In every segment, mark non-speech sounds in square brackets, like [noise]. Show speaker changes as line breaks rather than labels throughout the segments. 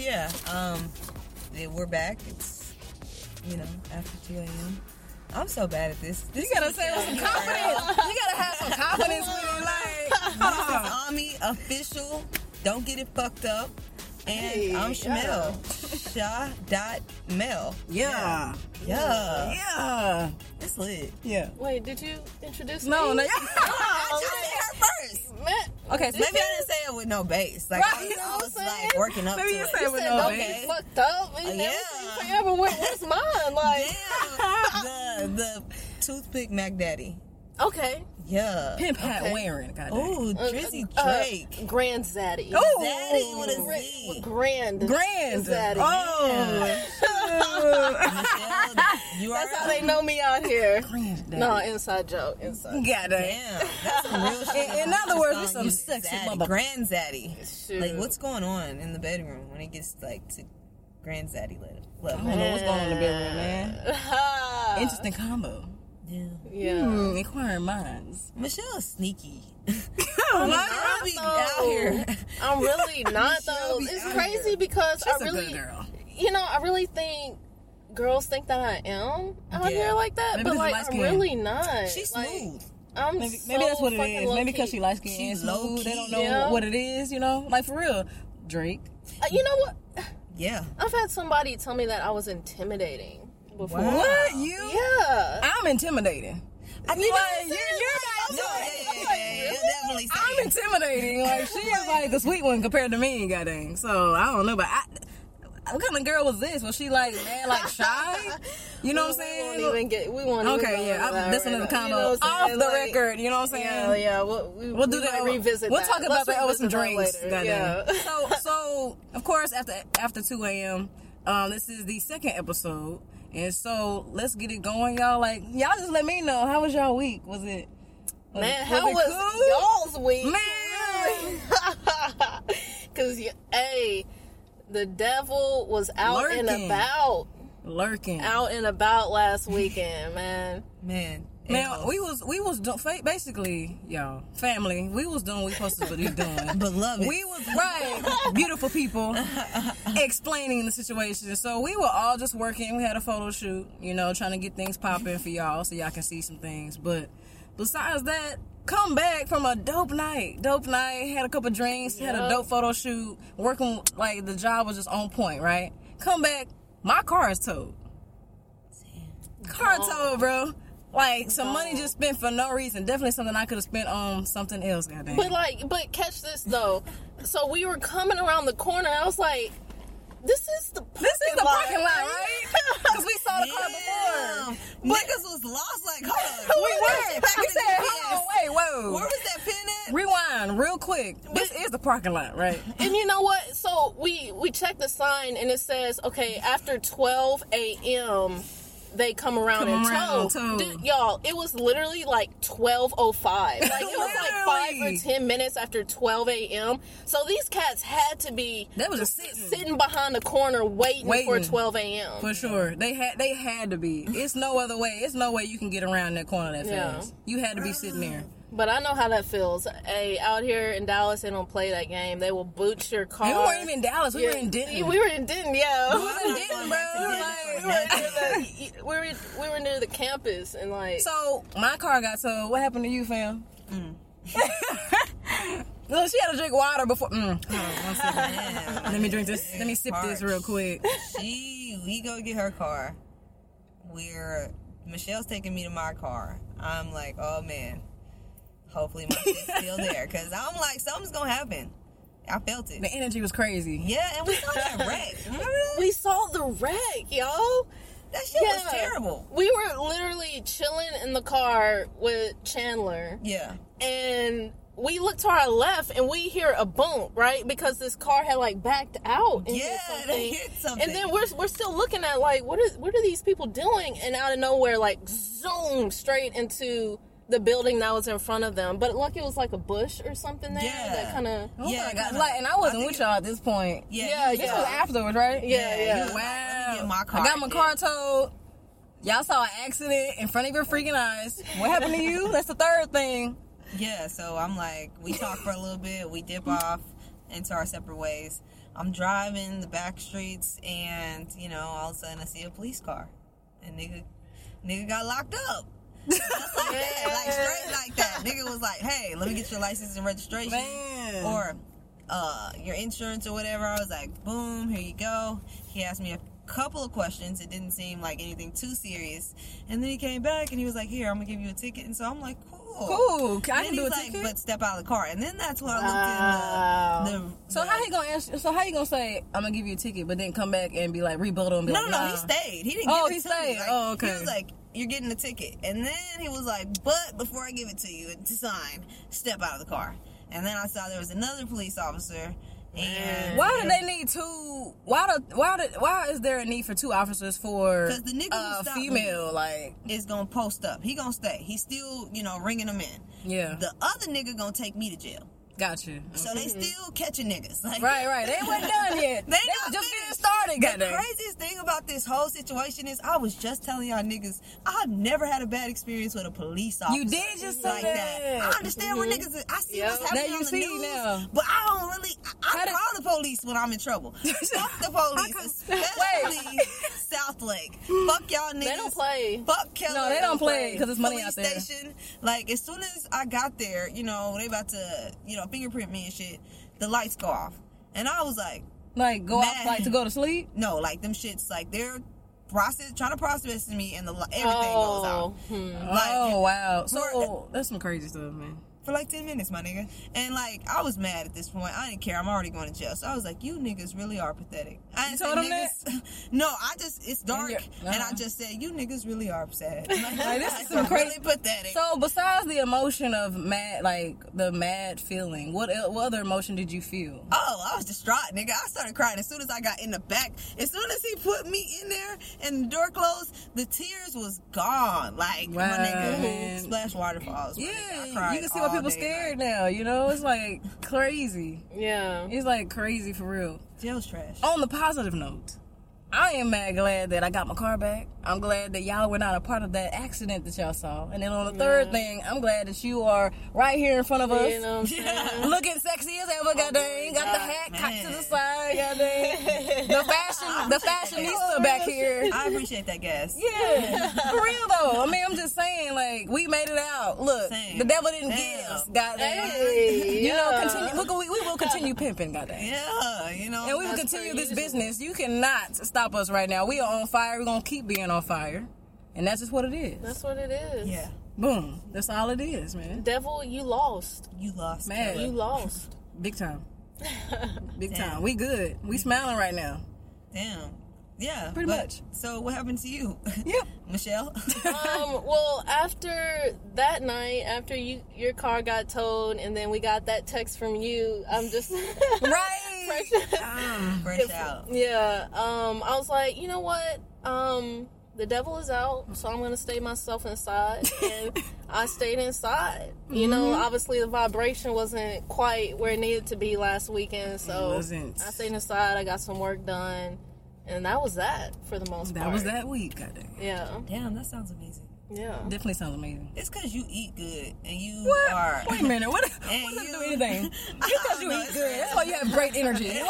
Yeah, um, we're back. It's you know after two a.m. I'm so bad at this. This
You gotta say it with some [laughs] confidence. You gotta have some confidence with it. Like, [laughs]
This is Ami official. Don't get it fucked up. And
Hey,
I'm. Shamel. Sha dot Mel.
yeah,
Yeah.
yeah,
It's lit.
yeah.
Wait, did you introduce
No,
me?
no. [laughs] [laughs] no.
I just said her first.
Man,
Okay, so
Maybe I didn't say it with no bass. Like
Right,
I,
you know
I was like working up
Maybe
to
you
it.
say it with no
don't
bass.
get fucked up. And
Yeah.
everything forever. Where, where's mine? [laughs] Like,
Damn. the the toothpick Mac Daddy.
Okay.
Yeah.
Pimp hat
Okay.
wearing. Goddamn.
Ooh,
Uh,
Drizzy
uh,
Drake.
Grand Zaddy.
Ooh.
Zaddy with a
Gra- Grand.
Grand.
Zaddy.
Oh.
Michelle, [laughs] you
That's
are
how they know me out here.
Grand.
No, inside joke. Inside.
Goddamn.
Damn, that's some real shit.
In- in other words,
song,
we some sexy
zaddy,
mother-
Grand Zaddy.
Shoot.
Like, what's going on in the bedroom when it gets like to Grand Zaddy level?
I don't know what's going on in the bedroom, man. [laughs] Interesting combo.
Yeah.
Yeah.
Hmm, inquiring minds.
Michelle is sneaky. [laughs]
What?
I'll be out here.
I'm really [laughs] not though. It's crazy
here.
because
She's
I
a
really,
good girl.
you know, I really think girls think that I am out
Yeah.
here like that,
Maybe
but like I'm
skin.
really not.
She's
Like,
smooth.
I'm
Maybe,
so
maybe that's what it is. Maybe because she likes skin
She
and smooth. They don't know
Yeah.
what it is, you know? Like for real. Drake.
Uh, you know what? [sighs]
Yeah.
I've had somebody tell me that I was intimidating before.
Wow.
What? You?
Yeah.
I'm intimidating.
I
mean, like, you're, you're
No,
not.
yeah, yeah, yeah, yeah. You'll definitely say
I'm intimidating. Like [laughs] she is like the sweet one compared to me, goddamn. So I don't know, but I, what kind of girl was this? Was she like mad, like shy? [laughs] You know what I'm saying?
We
saying?
won't even get. We won't.
Okay, yeah, I'm listening to the combo off the record. You know what I'm saying?
Yeah, yeah. We'll, we,
We'll do
we
that.
might Revisit.
We'll
that.
talk about
Let's
that over some
revisit
drinks.
later.
goddamn.
Yeah.
So, so of course, after after 2 a.m., um, this is the second episode, and so let's get it going, y'all. Like, y'all just let me know how was y'all week? Was it? Was
Man,
it,
how
it
was
cool?
y'all's week?
Man. [laughs]
Because, hey, the devil was out and about,
lurking?
out and about last weekend, man.
Man.
Man, we was we was do, basically y'all family. We was doing what we supposed to be doing. [laughs]
Beloved.
We was right, beautiful people, [laughs] explaining the situation. So we were all just working. We had a photo shoot, you know, trying to get things popping for y'all, so y'all can see some things. But besides that, come back from a dope night. Dope night. Had a couple drinks. Had a dope photo shoot. Working like the job was just on point. Right. Come back. My car is towed. Car towed, bro. Like some money just spent for no reason. Definitely something I could have spent on something else. Goddamn.
But, like, but catch this, though. So we were coming around the corner, I was like, this is the
this is the
lot,
parking lot, right? Because we saw the car
Damn.
before.
Niggas was lost like, hold [laughs] on.
We were. We said, hold on, wait, whoa.
Where was that pin at?
Rewind real quick. This is the parking lot, right? [laughs]
And you know what? So we we checked the sign and it says, okay, after 12 a.m. they come around
Come
and
around,
tow. Dude, y'all, it was literally like 12:05. Like it was like five or ten minutes after 12 a.m. So these cats had to be
They was just sitting.
sitting behind the corner waiting, for 12 a.m.
For sure, they had they had to be. It's no other way. It's no way you can get around that corner that
Yeah.
fast. You had to be sitting there.
But I know how that feels. Hey, out here in Dallas, they don't play that game. They will boot your car.
And we weren't even in Dallas. We
Yeah.
were in Denton.
We were in Denton, yeah.
We was in [laughs] Denton, bro.
we, were near the, we were we were near the campus and like
So my car got towed. What happened to you, fam?
Mm. [laughs]
Look, she had to drink water before. Mm.
Hold on one second. Damn.
Let me drink this. Let me sip this real quick.
She, we go get her car. We're Michelle's taking me to my car. I'm like, oh man, hopefully my [laughs] shit's still there, cause I'm like, something's gonna happen. I felt it.
The energy was crazy.
Yeah, and we saw that [laughs] wreck. Remember that?
we saw the wreck, y'all.
That shit was terrible.
We were literally chilling in the car with Chandler
Yeah.
and we look to our left and we hear a bump, right? Because this car had like backed out and hit
Yeah, [laughs]
something.
they hit something.
And then we're we're still looking at like what is what are these people doing? And out of nowhere, like zoom straight into the building that was in front of them. But lucky it was like a bush or something there
Yeah.
that kind of
Oh
Yeah,
my God.
kinda-
Like, and I wasn't
I
with y'all at this point.
Yeah,
Yeah,
you-
This
yeah.
was afterwards, right?
Yeah, yeah.
you-
Wow.
Let me get my car.
I got my car towed. Y'all saw an accident in front of your freaking eyes. What happened to you? That's the third thing.
yeah, so I'm like, we talk for a little bit, we dip off into our separate ways. I'm driving the back streets, and you know, all of a sudden I see a police car, and nigga, nigga got locked up. Just like straight like that. Nigga was like, "Hey, let me get your license and registration,
Man.
or uh, your insurance or whatever." I was like, "Boom, here you go." He asked me a couple of questions. It didn't seem like anything too serious, and then he came back and he was like, "Here, I'm gonna give you a ticket." And so I'm like, "Cool."
Cool. I can do a
like,
ticket.
but step out of the car. And then that's when I looked in the. the
so how he gonna answer? So how you gonna say I'm gonna give you a ticket, but then come back and be like rebuttal and be
No,
like,
no, no.
nah.
He stayed. He didn't.
Oh,
give it
he
to me.
stayed.
Like,
Oh, okay.
He was like, "You're getting the ticket," and then he was like, "But before I give it to you to sign, step out of the car." And then I saw there was another police officer. And
Why do they need two? Why do why do, why is there a need for two officers for
'Cause the nigga me-
female? Like,
is gonna post up? He gonna stay. He's still, you know, ringing them in.
yeah,
The other nigga gonna take me to jail.
Got you.
So they still catching niggas. [laughs] Like,
Right, right. They wasn't done yet. [laughs]
They
They, just
finished.
getting started.
The craziest thing about this whole situation is I was just telling y'all niggas I've never had a bad experience with a police officer.
You did just say
like that. I understand where mm-hmm. niggas. Is. I see
Yep.
what's happening
Now you
on the
see
news,
now.
but I don't really. I, I call the police when I'm in trouble. [laughs] Fuck the police, especially Southlake. Fuck y'all niggas.
They don't play.
Fuck Keller.
No, they don't play 'cause it's money
Police
out there.
Station. Like as soon as I got there, you know they about to, you know, fingerprint me and shit. The lights go off, and I was like.
Like go off like to go to sleep.
No, like them shits, like they're process trying to process me, and the everything goes
Oh,
out.
hmm.
Like
oh wow. So that's some crazy stuff, man.
For like ten minutes, my nigga. And like I was mad at this point. I didn't care. I'm already going to jail. So I was like, "You niggas really are pathetic." I
You told him that? [laughs]
No, I just it's dark,
you're-
and I
uh-huh.
just said, "You niggas really are sad." [laughs] Like,
Like, this is some crazy-
really pathetic.
So besides the emotion of mad, like the mad feeling, what what other emotion did you feel?
Oh, I was distraught, nigga. I started crying as soon as I got in the back. As soon as he put me in there and the door closed, the tears was gone. Like
Wow,
my nigga,
man.
splash waterfalls. my nigga. I
Yeah,
cried
you can see why
all
people scared
night.
now. You know, it's like crazy.
Yeah.
It's like crazy for real.
Jail's trash.
On the positive note, I am mad glad that I got my car back. I'm glad that y'all were not a part of that accident that y'all saw. And then on the third thing, I'm glad that you are right here in front of us.
You know what I'm [laughs] saying?
Yeah.
Looking sexy as ever, oh, goddamn. Got the hat cocked to the side, goddamn. The fashion, [laughs] the fashionista back here.
I appreciate that, gas.
Yeah, for real though. I mean, I'm just saying, like, we made it out. Look,
Same.
the devil didn't get
Damn.
us, goddamn.
Hey,
You know, continue. Look, we, we will continue pimping, goddamn.
Yeah, you know.
And we will continue this business. You cannot stop us right now. We are on fire. We're gonna keep being on fire, and that's just what it is.
That's what it is.
yeah,
Boom. That's all it is, man.
Devil, you lost.
you lost.
Man.
Kayla.
You lost.
Big time. [laughs] Big
Damn.
time. We good. We smiling right now.
Damn. Yeah.
Pretty
but-
much.
So what happened to you?
Yep. [laughs]
Michelle.
um, [laughs] well, after that night, after you your car got towed, and then we got that text from you, I'm just
Right.
Fresh out.
yeah. Um, I was like, you know what? Um, the devil is out, so I'm gonna stay myself inside, [laughs] and I stayed inside. You know,
Mm-hmm.
obviously the vibration wasn't quite where it needed to be last weekend, so I stayed inside. I got some work done, and that was that for the most part.
That was that week. Goddamn.
Yeah,
Damn, that sounds amazing.
Yeah.
Definitely sounds amazing.
It's because you eat good and you
What?
are.
Wait a minute. What? [laughs]
And
What does
you-
do anything? [laughs] Because you
No,
eat
it's
good. That's why you have great energy. [laughs]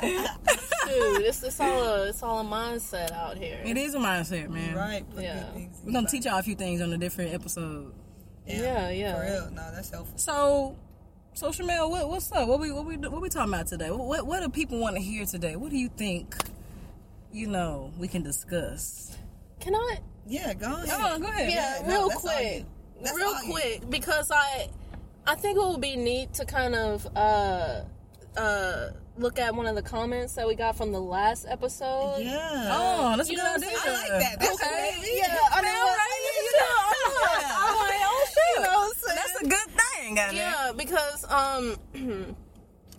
Dude, it's, it's all a it's all a mindset out here.
It is a mindset, man.
Right.
Yeah.
We're gonna teach y'all a few things on a different episode.
Yeah, yeah.
For real. No, that's helpful.
So, so Shamel, what, what's up? What we what we what we talking about today? What what, what do people want to hear today? What do you think? You know, we can discuss.
Can I?
Yeah, go ahead.
Oh, go ahead.
Yeah,
no,
real
that's all
quick.
That's
real
all you.
quick, because I, I think it would be neat to kind of uh, uh, look at one of the comments that we got from the last episode.
Yeah.
Oh, that's a
You
good
know what I'm
idea.
I like that. That's
okay.
a.
Yeah, I mean,
right,
you
you know,
know,
I'm like, oh shit.
You know what I'm?
That's a good thing, goddamn.
Yeah, because um [clears throat]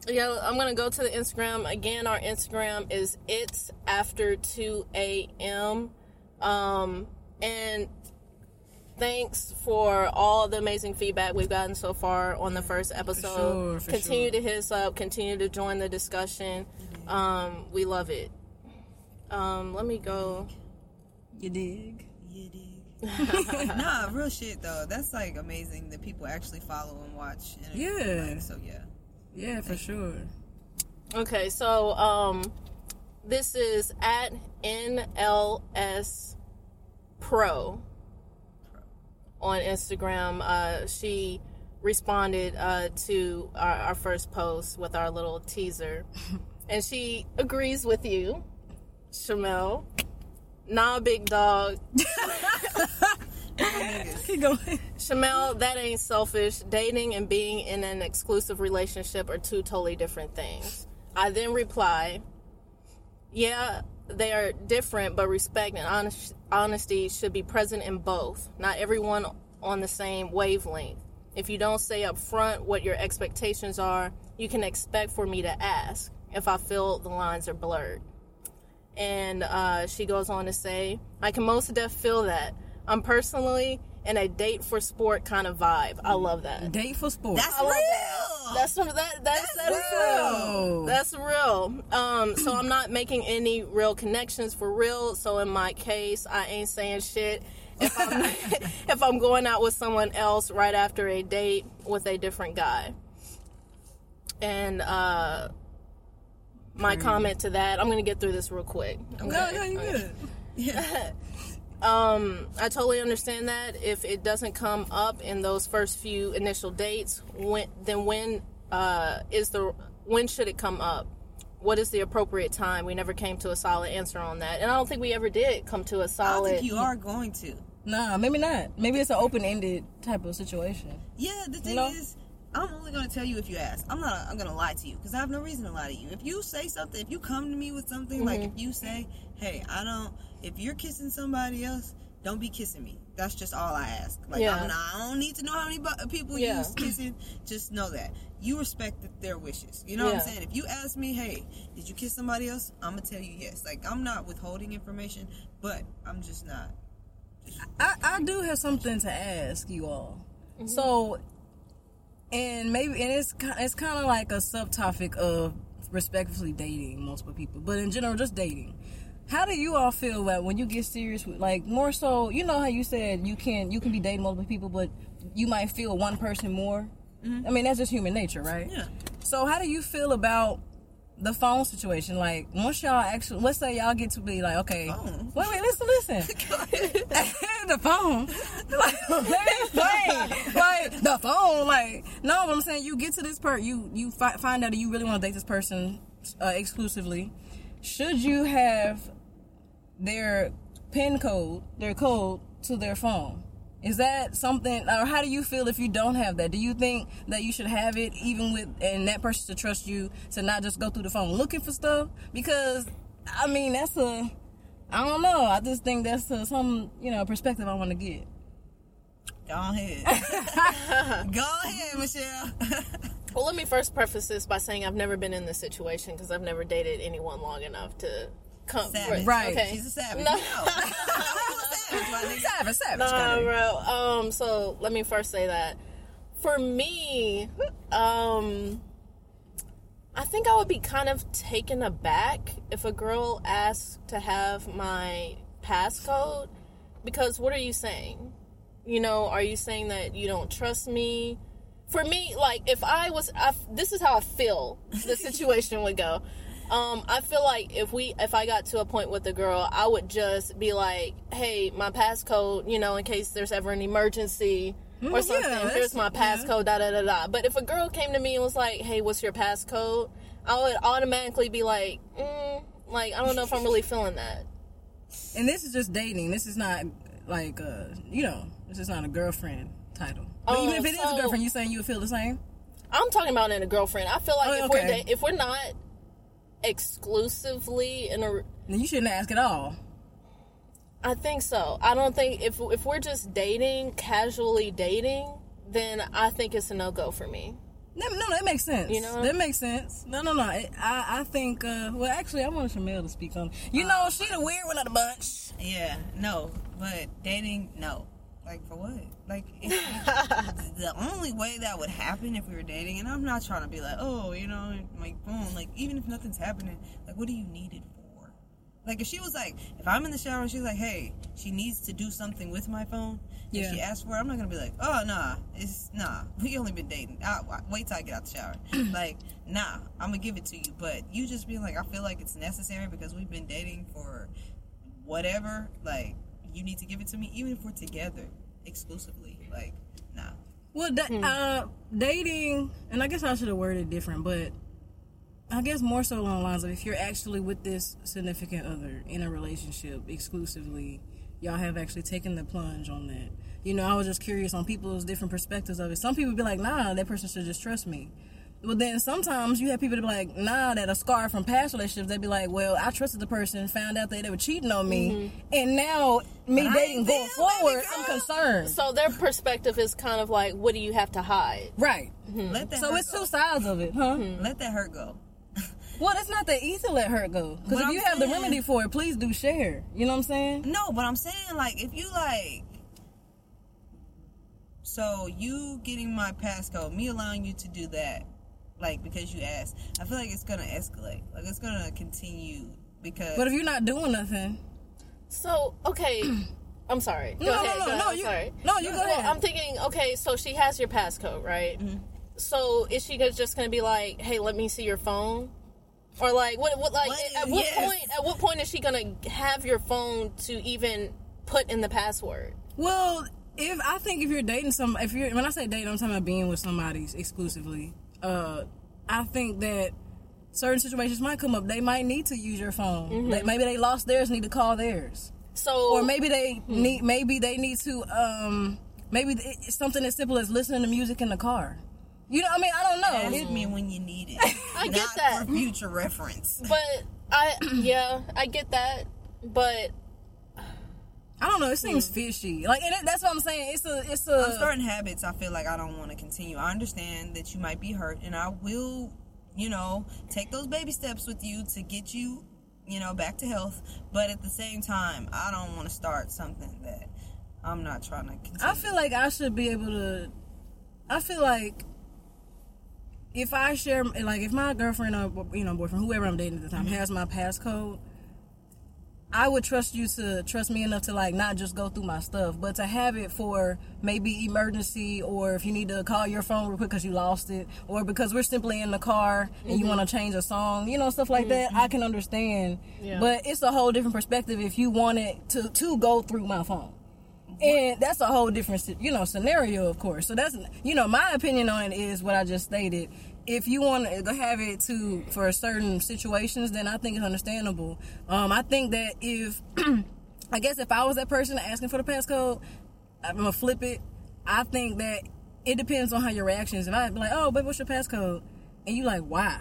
yeah, I'm gonna go to the Instagram again. Our Instagram is it's after two a.m. Um, and thanks for all the amazing feedback we've gotten so far on the first episode.
sure, for
continue
sure.
to hit us up. Continue to join the discussion. Um, we love it. Um, let me go.
You dig?
You dig. [laughs] nah, real shit though. That's like amazing that people actually follow and watch. And
Yeah.
like, so yeah.
Yeah, for sure.
Okay, so um, this is at NLS Pro on Instagram. Uh, she responded uh, to our, our first post with our little teaser, [laughs] and she agrees with you, Shamel. Nah, big dog. [laughs]
Keep going.
Shamel, that ain't selfish. Dating and being in an exclusive relationship are two totally different things. I then reply, Yeah, they are different, but respect and honest, honesty should be present in both. Not everyone on the same wavelength. If you don't say up front what your expectations are, you can expect for me to ask if I feel the lines are blurred. And uh, she goes on to say, I can most def feel that. I'm personally in a date for sport kind of vibe. I love that.
Date for sport.
That's
I love
real.
That's that, that, that's, that is
real.
real. That's real. Um, so I'm not making any real connections for real. So in my case, I ain't saying shit. If I'm [laughs] if I'm going out with someone else right after a date with a different guy. And uh, my comment to that, I'm gonna get through this real quick.
no, no, you good. [laughs]
Um, I totally understand that. If it doesn't come up in those first few initial dates, when then when uh, is the when should it come up? What is the appropriate time? We never came to a solid answer on that, and I don't think we ever did come to a
don't
solid.
think you are going to.
Nah, maybe not. Maybe it's an open ended type of situation.
Yeah, the thing
No.
is, I'm only going to tell you if you ask. I'm not. I'm going to lie to you because I have no reason to lie to you. If you say something, if you come to me with something, like if you say, "Hey, I don't," if you're kissing somebody else, don't be kissing me. That's just all I ask. Like
Yeah.
I'm not, I don't need to know how many bu- people
Yeah.
you kissing. Just know that you respect th- their wishes. You know what I'm saying? If you ask me, "Hey, did you kiss somebody else?" I'm gonna tell you yes. Like I'm not withholding information, but I'm just not.
I, I do have something to ask you all. Mm-hmm. So, and maybe, and it's it's kind of like a subtopic of respectfully dating multiple people, but in general, just dating. How do you all feel that when you get serious with, like, more so, you know how you said you can you can be dating multiple people, but you might feel one person more. I mean, that's just human nature, right?
Yeah.
So, how do you feel about the phone situation? Like, once y'all actually, let's say y'all get to be like, okay,
Phone?
wait, wait, listen, listen. [laughs] [laughs] the phone. [laughs] Like, let me explain. like the phone. Like no, but I'm saying you get to this part. You you fi- find out that you really want to date this person uh, exclusively. Should you have their pin code, their code to their phone? Is that something, or how do you feel if you don't have that? Do you think that you should have it, even with and that person to trust you to not just go through the phone looking for stuff? Because I mean, that's a I don't know. I just think that's uh some you know perspective I want to get.
Go ahead. [laughs] [laughs] Go ahead, Michelle. [laughs]
well, let me first preface this by saying I've never been in this situation because I've never dated anyone long enough to come.
Savage.
Right.
Okay.
She's a savage.
No.
No. [laughs] savage.
Savage, savage.
Nah, bro. Um, so let me first say that for me, um, I think I would be kind of taken aback if a girl asked to have my passcode because what are you saying? You know, are you saying that you don't trust me? For me, like if I was, I, this is how I feel the situation would go. Um, I feel like if we, if I got to a point with a girl, I would just be like, "Hey, my passcode, you know, in case there's ever an emergency or
Mm, yeah,
something.
that's-
Here's my
yeah.
passcode, da da da da." But if a girl came to me and was like, "Hey, what's your passcode?" I would automatically be like, mm, "Like, I don't know if I'm really feeling that."
And this is just dating. This is not like uh you know, this is not a girlfriend title. But
Oh,
even if it is
so-
a girlfriend, you saying you would feel the same?
I'm talking about in a girlfriend. I feel like
Oh,
if
okay.
we're da- if we're not exclusively in a
Then you shouldn't ask at all.
I think so. I don't think if if we're just dating, casually dating, then I think it's a no go for me.
No, no, that makes sense.
You know?
that makes sense. No, no, no. I, I think. Uh, well, actually, I want Shamel to speak on. You know, she the weird one of the bunch.
Yeah, no, but dating, no. Like for what? Like [laughs] if, the only way that would happen if we were dating, and I'm not trying to be like, oh, you know, like boom, like even if nothing's happening, like what do you need it for? Like if she was like, if I'm in the shower and she's like, hey, she needs to do something with my phone.
Yeah.
If she asks for it, I'm not gonna be like, oh nah, it's nah. We only been dating. I'll- wait till I get out the shower. [clears throat] like nah, I'm gonna give it to you. But you just being like, I feel like it's necessary because we've been dating for whatever. Like you need to give it to me, even if we're together exclusively. Like nah.
Well, da- uh, dating, and I guess I should have worded it different, but I guess more so along the lines of if you're actually with this significant other in a relationship exclusively, y'all have actually taken the plunge on that. You know, I was just curious on people's different perspectives of it. Some people be like, nah, that person should just trust me. But then sometimes you have people that be like, nah, that are scarred from past relationships. They'd be like, well, I trusted the person, found out that they were cheating on me, mm-hmm. and now me
But
dating going forward,
baby
I'm concerned.
So their perspective is kind of like, what do you have to hide?
Right. Mm-hmm.
Let that
So it's
go.
two sides of it, huh? Mm-hmm.
Let that hurt go. [laughs]
Well, it's not that easy to let hurt go. Because if
I'm
you have the remedy for it, please do share. You know what I'm saying?
No, but I'm saying like if you like so you getting my passcode, me allowing you to do that, like because you asked, I feel like it's gonna escalate. Like it's gonna continue because
But if you're not doing nothing,
So, okay. [clears throat] I'm sorry. Go
No,
ahead.
no, no,
go
no,
ahead,
you-
sorry.
no, you go
Well,
ahead.
I'm thinking, okay, so she has your passcode, right?
Mm-hmm.
So is she gonna- just going to be like, "Hey, let me see your phone," or like, what? What? Like,
What?
at what
Yes.
point? At what point is she going to have your phone to even put in the password?
well, if I think if you're dating some, if you're when I say dating, I'm talking about being with somebody exclusively. Uh, I think that certain situations might come up. They might need to use your phone.
Mm-hmm.
Like, maybe they lost theirs, need to call theirs.
So,
or maybe they
Hmm.
need maybe they need to um maybe it's something as simple as listening to music in the car you know i mean i don't know
ask me when you need it. [laughs]
I get
not
that.
for future reference.
but I, yeah, I get that, but
i don't know it seems
Hmm.
fishy like and it, that's what i'm saying it's a it's a
On certain habits, I feel like I don't want to continue. I understand that you might be hurt, and I will, you know, take those baby steps with you to get you, you know, back to health. But at the same time, I don't want to start something that I'm not trying to continue.
I feel like I should be able to. I feel like if I share, like, if my girlfriend or you know boyfriend, whoever I'm dating at the time,
Mm-hmm.
has my passcode, I would trust you to trust me enough to like not just go through my stuff, but to have it for maybe emergency or if you need to call your phone real quick because you lost it, or because we're simply in the car and you mm-hmm. want to change a song, you know, stuff like that. I mm-hmm. can understand,
Yeah.
but it's a whole different perspective if you want it to to go through my phone. And that's a whole different you know scenario of course. So that's you know my opinion on it is what i just stated if you want to have it to for certain situations then i think it's understandable. Um i think that if [clears throat] i guess if i was that person asking for the passcode i'm gonna flip it. I think that it depends on how your reaction is if i be like oh babe what's your passcode? And you like why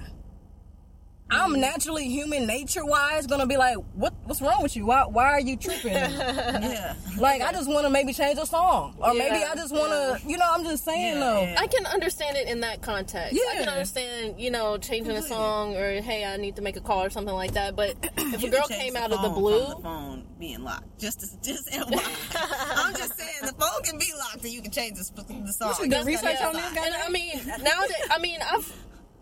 I'm naturally human nature wise gonna be like, what what's wrong with you? Why why are you tripping? [laughs]
yeah.
Like I just want to maybe change a song, or maybe I just want to, you know, I'm just saying
Yeah,
though.
yeah.
I can understand it in that context. Yeah. I can understand, you know, changing a song or hey, I need to make a call or something like that. But [clears throat] if a girl came out of the blue,
the phone being locked, just to, just [laughs] I'm just saying the phone can be locked and you can change the, sp- the song.
should do research on this,
outside.
and I mean, nowadays, I mean, I've,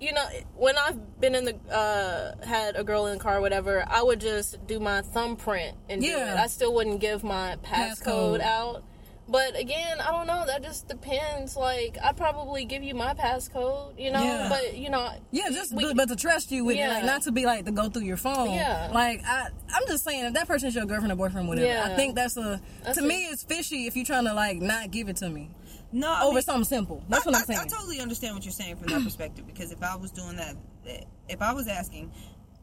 you know, when I've been in the, uh, had a girl in the car or whatever, I would just do my thumbprint and do
Yeah.
it. I still wouldn't give my passcode
Passcode.
out. But again, I don't know. That just depends. Like, I'd probably give you my passcode, you know.
Yeah.
But you know,
Yeah, just
we-
but, but to trust you with
Yeah.
like not to be like to go through your phone.
Yeah.
Like I, I'm just saying if that person's your girlfriend or boyfriend, whatever.
Yeah.
I think that's a
That's
to
a-
me it's fishy if you're trying to like not give it to me
No, I
over
mean,
something simple. That's
I,
what I'm saying.
I, totally understand what you're saying from that perspective because if I was doing that, if I was asking,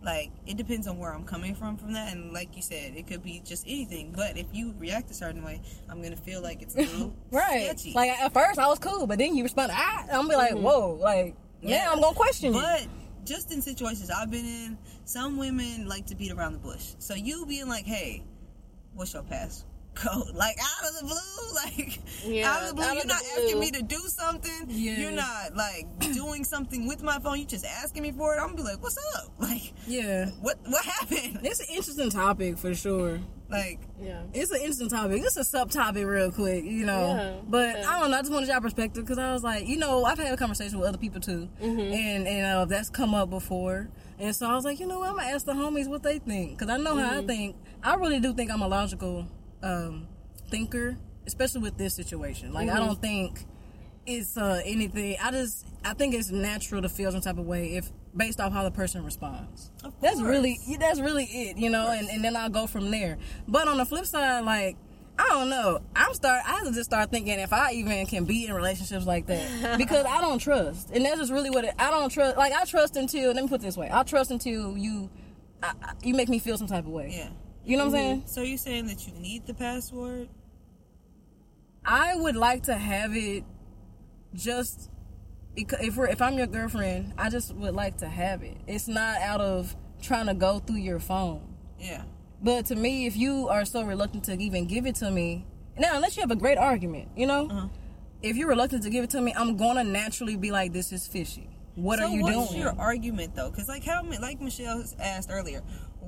like, it depends on where I'm coming from from that, and like you said, it could be just anything. But if you react a certain way, I'm gonna feel like it's a little [laughs]
right.
sketchy.
Like at first I was cool, but then you respond, ah, I'm gonna be like, whoa, like yeah, I'm gonna question you.
But just in situations I've been in, some women like to beat around the bush. So you being like, "Hey, what's your pass? Coat, like out of the blue, [laughs] like
Yeah,
out of the blue. You're not
blue.
asking me to do something.
Yeah.
You're not like [clears throat] doing something with my phone. You just asking me for it. I'm gonna be like, what's up? [laughs] Like,
Yeah.
what what happened?
It's an interesting topic for sure.
Like,
Yeah.
It's an interesting topic. It's a subtopic, real quick, you know.
Yeah,
but
yeah.
I don't know. I just wanted your perspective because I was like, you know, I've had a conversation with other people too,
Mm-hmm.
and and uh, that's come up before. And so I was like, you know, what? I'm gonna ask the homies what they think because I know how I
Mm-hmm.
think. I really do think I'm a logical um, thinker, especially with this situation. Like,
Mm-hmm.
I don't think it's uh, anything. I just I think it's natural to feel some type of way if based off how the person responds. That's really that's really it, you know, and, and then I'll go from there. But on the flip side, like I don't know. I'm start. I have to just start thinking if I even can be in relationships like that [laughs] because I don't trust, and that's just really what it. I don't trust. Like I trust until let me put it this way. I trust until you, I- you make me feel some type of way.
yeah.
You know what I'm saying?
So you're saying that you need the password?
I would like to have it just if we're if I'm your girlfriend, I just would like to have it. It's not out of trying to go through your phone.
Yeah.
But to me, if you are so reluctant to even give it to me, now unless you have a great argument, you know,
Uh-huh.
if you're reluctant to give it to me, I'm gonna naturally be like, "This is fishy. What
so
are you
what's
doing?"
your argument though? Because like how like Michelle has asked earlier,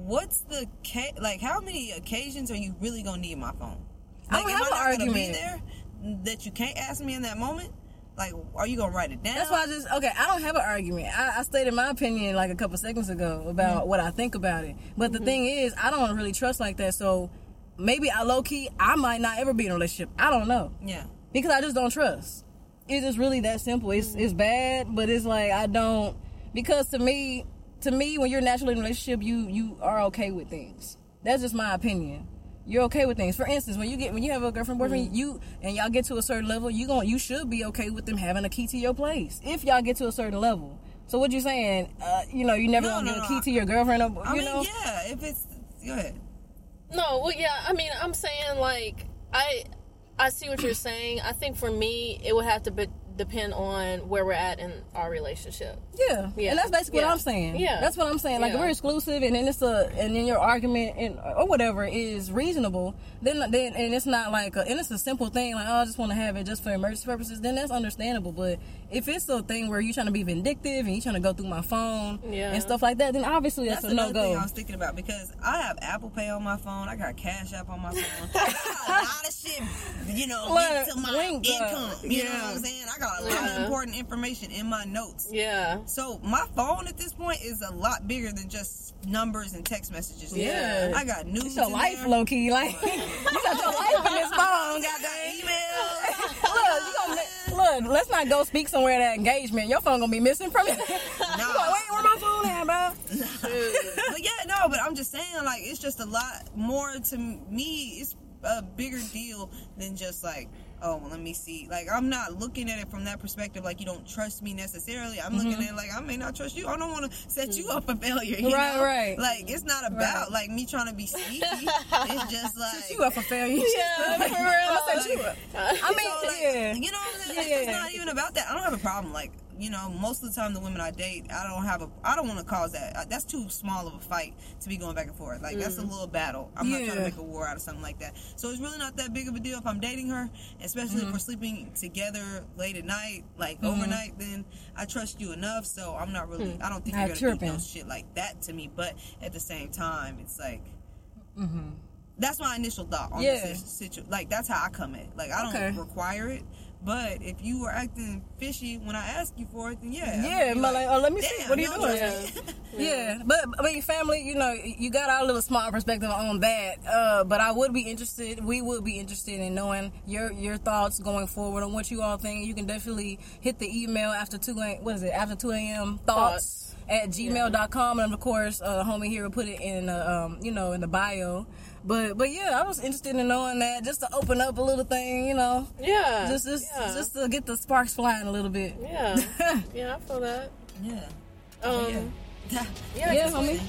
what's the ca- like how many occasions are you really gonna need my phone?
I
Like,
don't
am
have
I
an
not gonna be
argument.
there that you can't ask me in that moment? Like, are you gonna write it down?
That's why I just okay. I don't have an argument. I, I stated my opinion like a couple seconds ago about
Mm-hmm.
what I think about it. But the thing is, I don't really trust like that. So maybe I low key, I might not ever be in a relationship. I don't know
Yeah.
because I just don't trust. It's just really that simple. It's it's bad, but it's like I don't because to me, to me, when you're naturally in a relationship, you you are okay with things. That's just my opinion. You're okay with things. For instance, when you get when you have a girlfriend boyfriend, you and y'all get to a certain level, you going you should be okay with them having a key to your place if y'all get to a certain level. So what you saying? Uh, you know, you never
No,
gonna
no,
give a key
I-
to your girlfriend. Or,
I
you
mean,
know,
yeah. If it's go ahead.
No, well, yeah. I mean, I'm saying like I, I see what you're saying. I think for me, it would have to be, depend on where we're at in our relationship.
Yeah,
Yeah.
and that's basically
Yeah.
what I'm saying.
Yeah.
that's what I'm saying. Like if we're exclusive, and then it's a, and then your argument and or whatever is reasonable, then then and it's not like, a, and it's a simple thing like, oh, I just want to have it just for emergency purposes. Then that's understandable. But if it's a thing where you're trying to be vindictive and you're trying to go through my phone
Yeah.
and stuff like that, then obviously that's,
That's
a no
another thing
go.
I was thinking about because I have Apple Pay on my phone. I got Cash App on my phone. I got a lot of [laughs] shit, you know,
Look,
linked to my
linked up.
income. You know what I'm saying? I got a lot
Yeah.
of important information in my notes.
Yeah.
So my phone at this point is a lot bigger than just numbers and text messages.
Yeah.
I got news.
It's your
in
life,
there.
low key. Like [laughs] you got your life in this phone. [laughs]
I got
Goddamn.
emails.
Look, you gonna mi- look. Let's not go speak somewhere at that engagement. Your phone gonna be missing from [laughs] you. You like, Wait, where my phone at, bro?
but yeah, no, but I'm just saying, like, it's just a lot more to me. It's a bigger deal than just like, oh, well, let me see. Like, I'm not looking at it from that perspective. Like, you don't trust me necessarily. I'm looking mm-hmm. at it like I may not trust you. I don't want to set you up for mm-hmm. failure. You
Right,
know?
right.
Like, it's not about
Right.
like me trying to be sneaky. it's [laughs] just like
Set you up for failure. [laughs]
Yeah, [laughs] for real.
I'ma set you up. I mean,
So, like,
yeah.
You know what I'm saying?
Yeah,
It's
yeah,
just
yeah.
not even about that. I don't have a problem. Like, you know, most of the time the women I date, I don't have a, I don't want to cause that. That's too small of a fight to be going back and forth. Like, that's a
Mm.
little battle. I'm not trying to make a war out of something like that. So it's really not that big of a deal if I'm dating her, especially
Mm-hmm.
if we're sleeping together late at night, like overnight. Then I trust you enough, so I'm not really. I don't think
Not
you're gonna do no shit like that to me. But at the same time, it's like. That's my initial thought on
Mm-hmm. Yeah.
this situation. Like that's how I come at. it. Like I don't
Okay.
require it, but if you were acting fishy when I ask you for it, then yeah, I'm
Yeah,
gonna
but like, oh, let me see. What are you
don't
doing? [laughs]
trust me."
Yeah, but I mean, family, you know, you got our little small perspective on that. Uh, but I would be interested. We would be interested in knowing your your thoughts going forward on what you all think. You can definitely hit the email after two. a- What is it? After two a.m. Thoughts. At gmail.com and of course, uh, homie here will put it in, uh, um, you know, in the bio. But but yeah, I was interested in knowing that just to open up a little thing, you know,
Yeah.
just just
yeah.
just to get the sparks flying a little bit.
yeah. [laughs] yeah, I feel that.
yeah.
Um,
yeah.
yeah, [laughs]
Yeah,
just-
homie.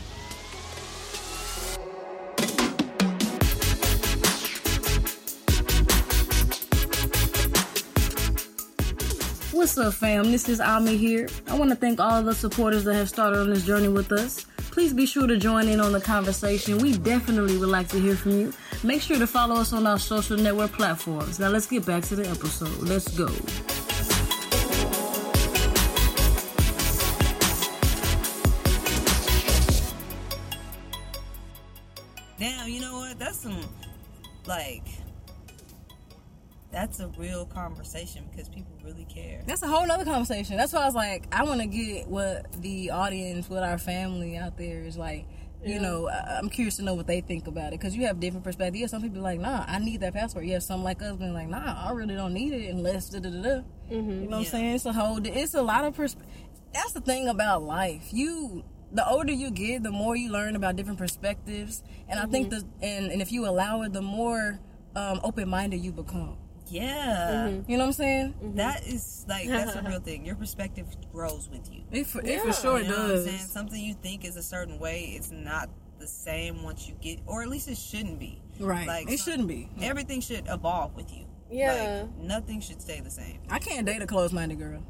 What's up, fam? This is Ami here. I want to thank all the supporters that have started on this journey with us. Please be sure to join in on the conversation. We definitely would like to hear from you. Make sure to follow us on our social network platforms. Now let's get back to the episode. Let's go.
Damn, you know what? That's some like that's a real conversation because people really care.
That's a whole other conversation. That's why I was like, I want to get what the audience, what our family out there is like. You
Yeah.
know, I- I'm curious to know what they think about it because you have different perspectives. Yeah, some people like, nah, I need that passport. Yeah, some like us been like, nah, I really don't need it unless da da da da. You know what I'm saying? It's a whole. It's a lot of persp. That's the thing about life. You, the older you get, the more you learn about different perspectives, and I think the and and if you allow it, the more um, open minded you become.
Yeah. Mm-hmm.
You know what I'm saying? Mm-hmm.
That is like that's a [laughs] real thing. Your perspective grows with you.
It for, it
Yeah.
for sure
You know what I'm
does.
saying? Something you think is a certain way, it's not the same once you get, or at least it shouldn't be.
Right.
Like
it
some-
shouldn't be.
Everything should evolve with you.
Yeah.
Like, nothing should stay the same.
I can't date a closed minded girl.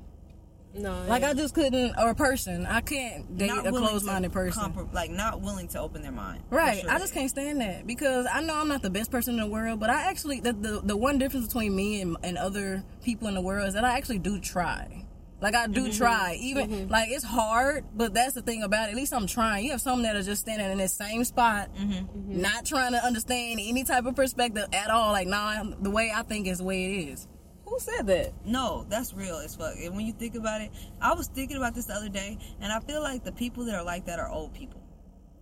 No.
Like
yeah.
I just couldn't, or a person. I can't date
Not
a
willing
closed minded person.
compro- like not willing to open their mind.
Right.
sure.
I just can't stand that because I know I'm not the best person in the world, but I actually the the, the one difference between me and, and other people in the world is that I actually do try. Like I do mm-hmm. try, even mm-hmm. like it's hard, but that's the thing about it. At least I'm trying. You have some that are just standing in the same spot, mm-hmm. not trying to understand any type of perspective at all. Like, nah, the way I think is the way it is. Who said that?
No, that's real as fuck. And when you think about it, I was thinking about this the other day, and I feel like the people that are like that are old people.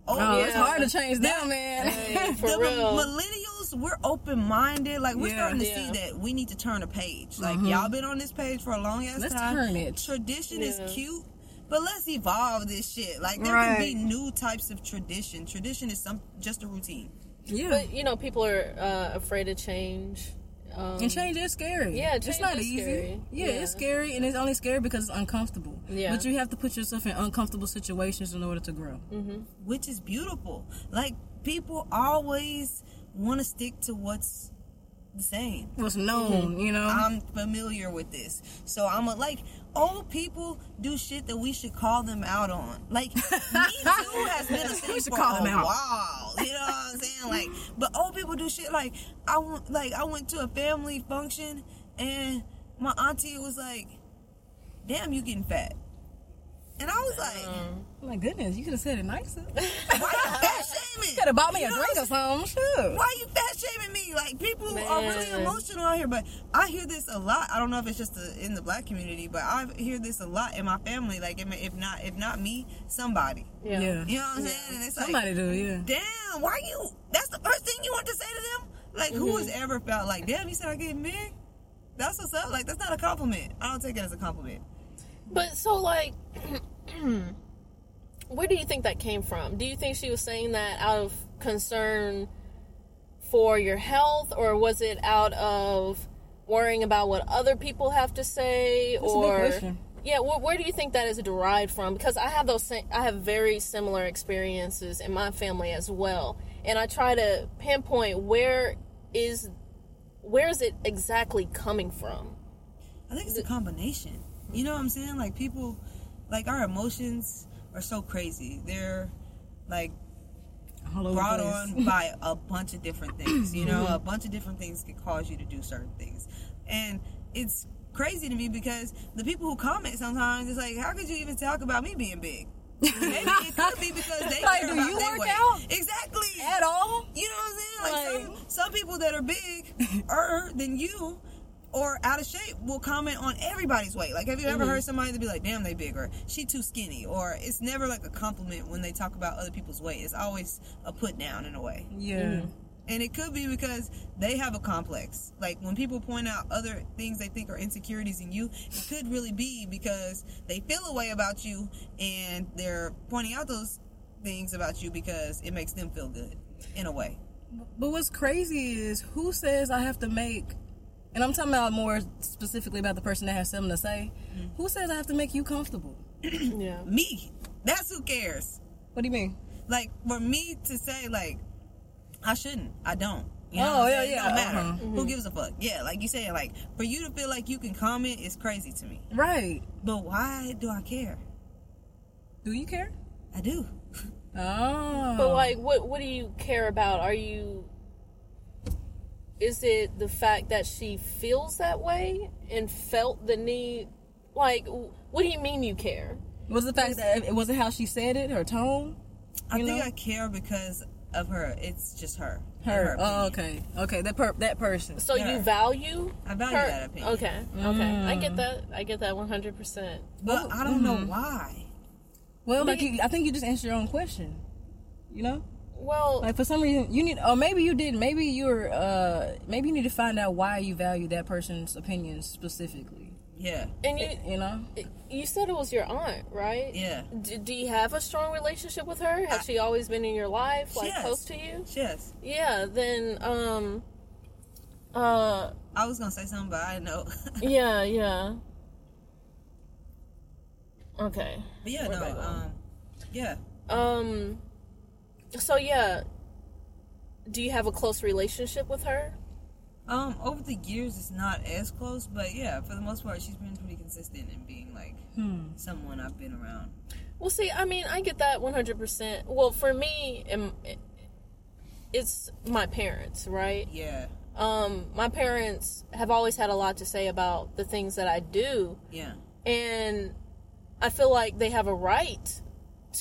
Old
Oh, it's hard to change them, man.
Hey, [laughs] for
the
real.
millennials, we're open minded. Like we're
Yeah.
starting to
Yeah.
see that we need to turn a page. Like y'all been on this page for a long ass
Let's
time.
turn it.
Tradition
Yeah.
is cute. But let's evolve this shit. Like there
Right.
can be new types of tradition. Tradition is some just a routine.
yeah.
But you know, people are uh, afraid of change. Um,
And change is scary.
Yeah,
it's not easy. Yeah,
Yeah.
it's scary, and it's only scary because it's uncomfortable.
Yeah.
But you have to put yourself in uncomfortable situations in order to grow.
which is beautiful. Like people always want to stick to what's the same.
What's known, you know.
I'm familiar with this, so I'm a, like old people do shit that we should call them out on. Like [laughs] me too has been a thing
We should
for
call
a
them out.
while. You know what I'm saying? Like, but old people do shit like I went like I went to a family function and my auntie was like, "Damn, you getting fat," and I was like.
Um,
My goodness, you could have said it nicer.
Why you [laughs] fat shaming?
could have bought me
You
a
know
drink
what
or something. Sure.
why are you fat shaming me? Like people are really emotional out here, but I hear this a lot. I don't know if it's just the, in the black community, but I hear this a lot in my family. Like if if not if not me, somebody.
yeah.
Yeah.
You know what I'm saying? And it's
Somebody
like,
do, yeah.
damn, why you? That's the first thing you want to say to them. Like who mm-hmm. has ever felt like, damn, you said I get big? That's what's up. Like that's not a compliment. I don't take it as a compliment.
But so like [clears throat] where do you think that came from? Do you think she was saying that out of concern for your health or was it out of worrying about what other people have to say
That's
or yeah, where, where do you think that is derived from? Because I have those sa- I have very similar experiences in my family as well. And I try to pinpoint where is where is it exactly coming from?
I think it's a combination. You know what I'm saying? Like people, like our emotions are so crazy. They're like brought on by a bunch of different things. You know, [clears throat] a bunch of different things can cause you to do certain things, and it's crazy to me because the people who comment sometimes it's like, how could you even talk about me being big? Maybe it could be because they [laughs]
Like,
care
do
about
you work
weight.
out?
exactly
At all?
you know what I'm saying? Like,
Like-
some, some people that are big [laughs] er than you or out of shape will comment on everybody's weight. Like, have you ever mm-hmm. heard somebody to be like, damn, they big, or she too skinny, or it's never like a compliment when they talk about other people's weight. It's always a put down in a way.
Yeah. Mm-hmm.
And it could be because they have a complex. Like when people point out other things they think are insecurities in you, it could really be because they feel a way about you and they're pointing out those things about you because it makes them feel good in a way.
But what's crazy is who says I have to make, and I'm talking about more specifically about the person that has something to say.
Mm-hmm.
Who says I have to make you comfortable? [clears throat]
Yeah.
Me. That's who cares.
What do you mean?
Like for me to say like I shouldn't. I don't. You
Oh,
what I'm
yeah.
It don't matter.
uh-huh.
Who gives a fuck? Yeah, like you said, like for you to feel like you can comment is crazy to me.
Right.
But why do I care?
Do you care?
I do.
Oh.
But like, what what do you care about? Are you is it the fact that she feels that way and felt the need? Like, what do you mean you care?
Was the fact that it wasn't how she said it, her tone,
I
You
think
know?
I care because of her. It's just her.
her?
and
Oh, okay, okay, that per- that person.
So
Yeah.
you value?
I value
her?
that opinion.
Okay, okay, I get that. I get that one hundred percent.
But I don't know
Mm-hmm.
why.
Well, like you, I think you just answered your own question. You know,
Well,
like for some reason you need, or maybe you didn't. Maybe you're, uh, maybe you need to find out why you value that person's opinions specifically.
Yeah.
and you
You know,
you said it was your aunt, right?
Yeah.
D- do you have a strong relationship with her? Has she always been in your life, like
Yes.
close to you?
Yes.
Yeah. Then, um, uh,
I was gonna say something, but I know. [laughs]
yeah, yeah. Okay.
but yeah,
Where
no.
am I?
Um. Yeah.
Um. So yeah. Do you have a close relationship with her?
Um. Over the years, it's not as close, but yeah, for the most part, she's been pretty consistent in being like someone I've been around.
Well, see, I mean, I get that 100%. Well, for me, um, it's my parents, right?
Yeah.
Um, my parents have always had a lot to say about the things that I do,
Yeah.
and I feel like they have a right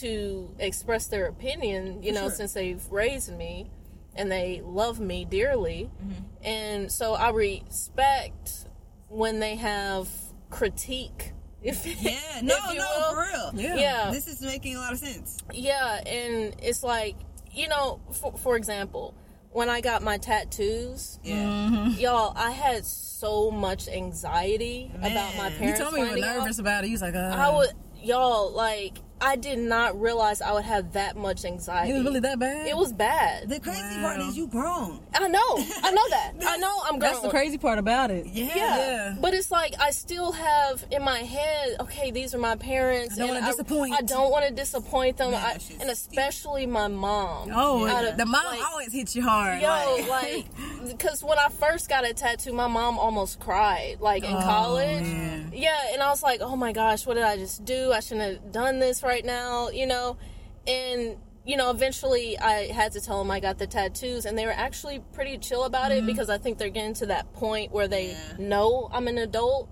to express their opinion, you
For
know,
sure.
since they've raised me and they love me dearly.
Mm-hmm.
And so I respect when they have critique. [laughs] If,
Yeah. No.
if
no.
will.
For real.
Yeah.
Yeah.
This is making a lot of sense.
Yeah, and it's like, you know, for, for example, when I got my tattoos,
Yeah.
Mm-hmm.
y'all, I had so much anxiety about my
parents. You
told me you were
finding out.
nervous about it. You was like, uh,
I would, y'all, like, I did not realize I would have that much anxiety.
It was really that bad.
It was bad.
The crazy part is you grown.
I know. I know that. I [laughs] know I'm grown.
That's the crazy part about it.
Yeah.
Yeah.
Yeah.
But it's like I still have in my head, okay, these are my parents.
I don't
and
wanna disappoint.
I don't want to disappoint them. I, and especially my mom.
Oh,
of-
the mom
like-
always hits you hard.
Yo,
like-
like, [laughs] because when I first got a tattoo, my mom almost cried, like in
Oh,
college.
man.
Yeah, and I was like, oh my gosh, what did I just do? I shouldn't have done this right now, you know? And, you know, eventually I had to tell them I got the tattoos, and they were actually pretty chill about it because I think they're getting to that point where they
Mm-hmm. Yeah.
know I'm an adult.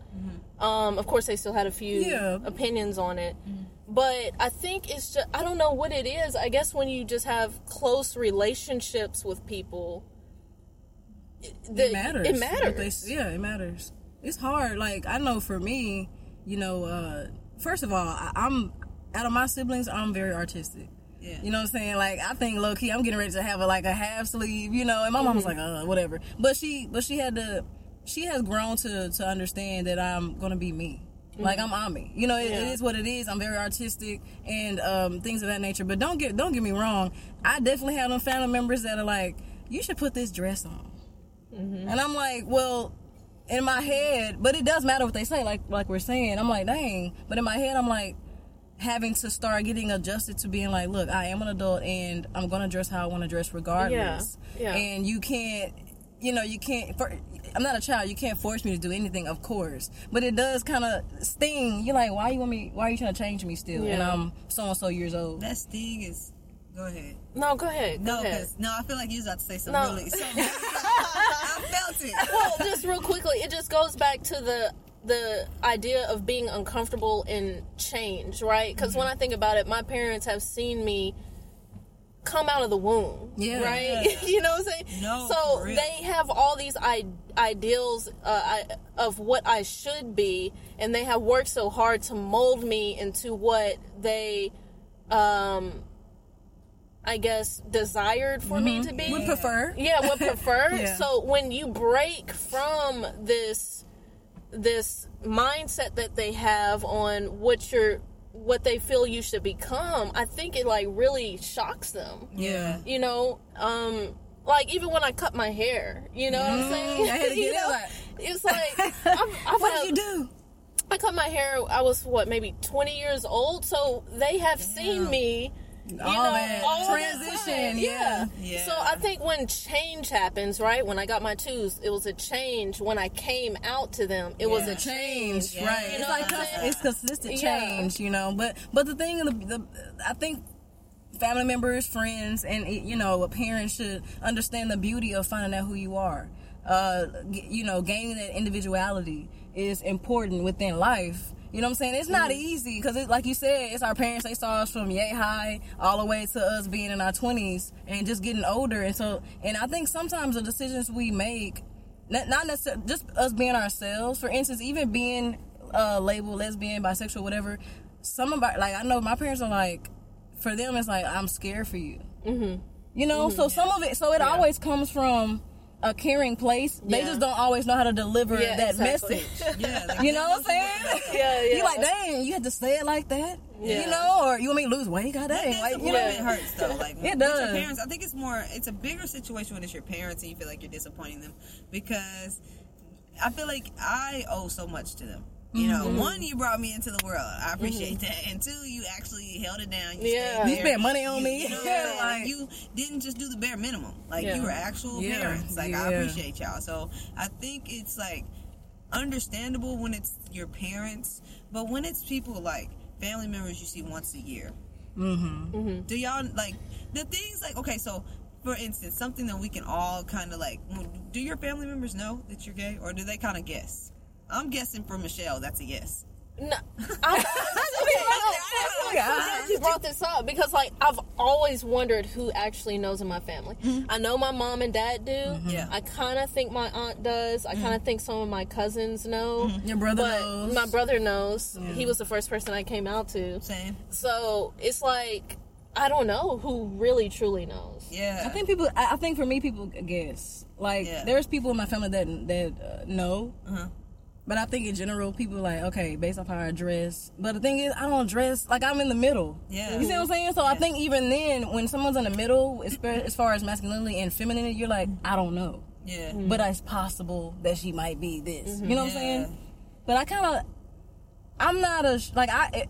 Um, of course, they still had a few
Yeah.
opinions on it. But I think it's just, I don't know what it is. I guess when you just have close relationships with people, it, the-
it matters.
It matters.
they- yeah, it matters. It's hard. Like I know for me, you know, uh, first of all, I, I'm out of my siblings, I'm very artistic.
Yeah.
You know what I'm saying? Like I think low key, I'm getting ready to have a, like a half sleeve, you know. And my mom was like, uh, whatever. But she, but she had to, she has grown to to understand that I'm gonna be me. Like I'm Ami. You know, it, it
Yeah.
is what it is. I'm very artistic and um, things of that nature. But don't get don't get me wrong. I definitely have them family members that are like, you should put this dress on. And I'm like, well, in my head, but it does matter what they say, like like we're saying. I'm like, dang. But in my head, I'm like having to start getting adjusted to being like, look, I am an adult and I'm gonna dress how I want to dress regardless.
Yeah, yeah.
And you can't, you know, you can't. For, I'm not a child. You can't force me to do anything, of course. But it does kind of sting. You're like, why you want me? Why are you trying to change me still? And I'm so and so years old.
That sting is. Go ahead.
No, go ahead. Go
No,
ahead.
no, I feel like you was about to say something
No.
really. something- [laughs] I felt it.
well, just real quickly, it just goes back to the the idea of being uncomfortable in change, right? Because when I think about it, my parents have seen me come out of the womb,
Yeah.
right? [laughs] you know what I'm saying?
No,
so they have all these I- ideals uh, I, of what I should be, and they have worked so hard to mold me into what they. Um, I guess desired for me to be
Would prefer.
yeah would prefer [laughs]
Yeah.
so when you break from this this mindset that they have on what you're what they feel you should become i think it like really shocks them
Yeah.
you know um like even when i cut my hair you know what i'm saying
Mm, I had to [laughs]
You
get
know?
that.
it's like [laughs] I've, I've
What
had-
did you do?
I cut my hair. I was what, maybe twenty years old. So they have seen me. You
All
know,
that
all
transition,
time.
yeah.
Yeah.
So I think when change happens, right? When I got my twos, it was a change. When I came out to them, it was a
change,
Yeah.
right?
You
it's like
what I'm
cons-
saying?
it's consistent
Yeah.
change, you know. But but the thing, the, the I think family members, friends, and you know, a parent should understand the beauty of finding out who you are. uh, you know, gaining that individuality is important within life. You know what I'm saying? It's not easy because, it, like you said, it's our parents. They saw us from yay high all the way to us being in our 20s and just getting older. And so, and I think sometimes the decisions we make, not, not necessarily just us being ourselves. For instance, even being uh, labeled lesbian, bisexual, whatever. Some of our, like I know my parents are like, for them it's like I'm scared for you. Mm-hmm. You know, so some of it, so it always comes from a caring place. They
Yeah.
just don't always know how to deliver
Yeah,
that
exactly.
message. [laughs]
Yeah, like, [laughs]
You know what I'm saying? [laughs]
Yeah, yeah.
You like, dang, you had to say it like that.
Yeah.
You know, or you want me to lose weight? God
That
dang, like, you know.
disappointment hurts though. Like it
does.
your parents, I think it's more. It's a bigger situation when it's your parents and you feel like you're disappointing them because I feel like I owe so much to them. You know,
Mm-hmm.
one, you brought me into the world. I appreciate that, and two, you actually held it down. You
Yeah.
stayed
You
spent money on
You-
me.
You, know,
Yeah,
like,
like-
you didn't just do the bare minimum. Like
Yeah.
you were actual
Yeah,
parents. Like I appreciate y'all. So I think it's like understandable when it's your parents, but when it's people like family members you see once a year,
Mm-hmm.
do y'all like the things like okay so for instance something that we can all kind of like do your family members know that you're gay or do they kind of guess i'm guessing for michelle that's a yes
No, I, brought this up because, like, I've always wondered who actually knows in my family. I know my mom and dad do.
Mm-hmm. Yeah. Mm-hmm.
I kind of think my aunt does. I kind of think some of my cousins know.
Your brother knows.
my brother knows. He was the first person I came out to.
same
So it's like I don't know who really truly knows.
yeah
I think people. I I think for me, people guess. Like,
Yeah.
there's people in my family that that uh, know,
Uh-huh.
But I think in general, people like okay, based off how I dress. But the thing is, I don't dress like I'm in the middle.
Yeah.
you see what I'm saying? So I think even then, when someone's in the middle, as far- as masculinity and femininity, you're like, I don't know,
yeah
but it's possible that she might be this. You know what I'm saying? But I kind of, I'm not a like I. It,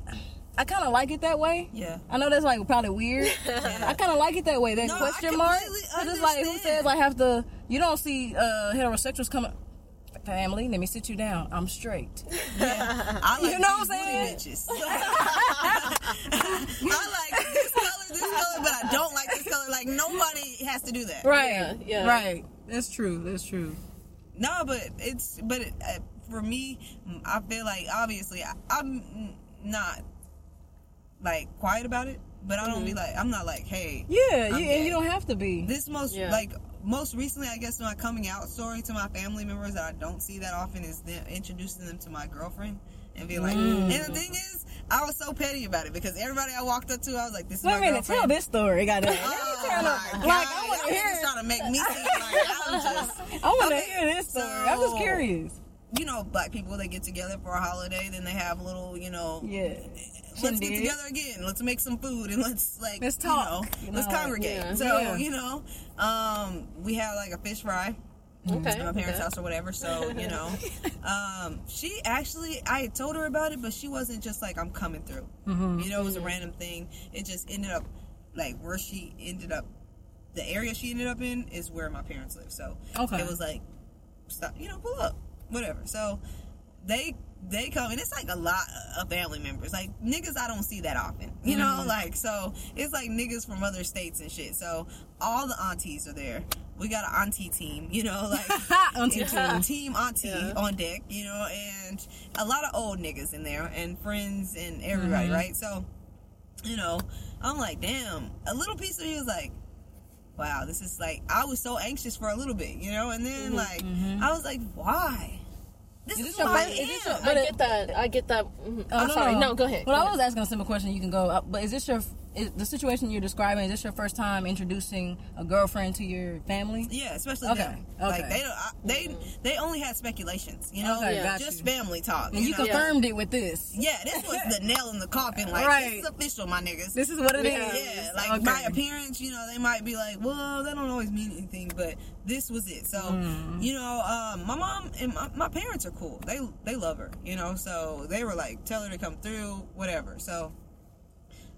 I kind of like it that way.
Yeah.
I know that's like probably weird. [laughs] yeah. I kind of like it that way. That
No, I
question mark.
completely
Cause it's like who says I have to? You don't see uh, heterosexuals coming. Family, let me sit you down. I'm straight. [laughs]
I like
You know what I'm
saying? bitches. [laughs] I like this color, this color, but I don't like this color. Like nobody has to do that.
Right.
Yeah, yeah.
Right. That's true. That's true.
No, but it's but it, uh, for me, I feel like obviously I, I'm not like quiet about it, but I don't be like I'm not like hey
Yeah.
I'm
You,
gay.
and you don't have to be.
This most
Yeah.
like most recently, I guess my coming out story to my family members that I don't see that often is them introducing them to my girlfriend and be like,
Mm.
and the thing is, I was so petty about it because everybody I walked up to, I was like, this is
Wait
my
minute.
girlfriend.
Tell this story. [laughs] Got it.
Oh
Trying to-
my God.
like I want to hear.
trying to make me seem like I'm [laughs] just
I want to
Okay,
hear this story. I'm just curious.
You know, black people they get together for a holiday, then they have little, you know,
Yeah.
let's get together again. Let's make some food and let's like
Let's
you
talk,
know,
you
let's congregate.
yeah.
So
Yeah.
you know, um, we had like a fish fry
Okay.
at my parents'
okay.
house or whatever. So you know, [laughs] um, she actually I had told her about it, but she wasn't just like I'm coming through.
Mm-hmm.
You know, it was a random thing. It just ended up like where she ended up. The area she ended up in is where my parents live. So
Okay.
it was like, stop, you know, pull up, whatever. So they they come and it's like a lot of family members. Like niggas i don't see that often [laughs] you know?
Mm-hmm.
like so it's like niggas from other states and shit. So all the aunties are there. We got an auntie team you know? [laughs] Like
Auntie
it's
team.
team auntie
Yeah.
on deck you know? And a lot of old niggas in there and friends and everybody
Mm-hmm.
right? So you know i'm like damn. A little piece of me was like wow this is like i was so anxious for a little bit you know? And then like i was like why this
Is
is,
this your
who I
is this your-
am.
I
But it-
get that. I get that. Mhm.
Oh,
I'm sorry. No, go ahead.
Well,
Go
I
ahead.
was asking a simple question. You can go. Up, but is this your is the situation you're describing? Is this your first time introducing a girlfriend to your family?
Yeah, especially
Okay,
them. Like they don't, I, they they only had speculations, you know,
Okay,
Yeah.
just
you.
family talk.
And you
know?
confirmed it with this.
Yeah, this was the [laughs] nail in the coffin. Like
Right.
this is official, my niggas.
This is what it is.
Yeah.
yeah, like
Okay.
my appearance, you know, they might be like, well, that don't always mean anything, but this was it. So,
Mm.
you know, um, my mom and my, my parents are cool. They they love her, you know. So they were like, tell her to come through, whatever. So,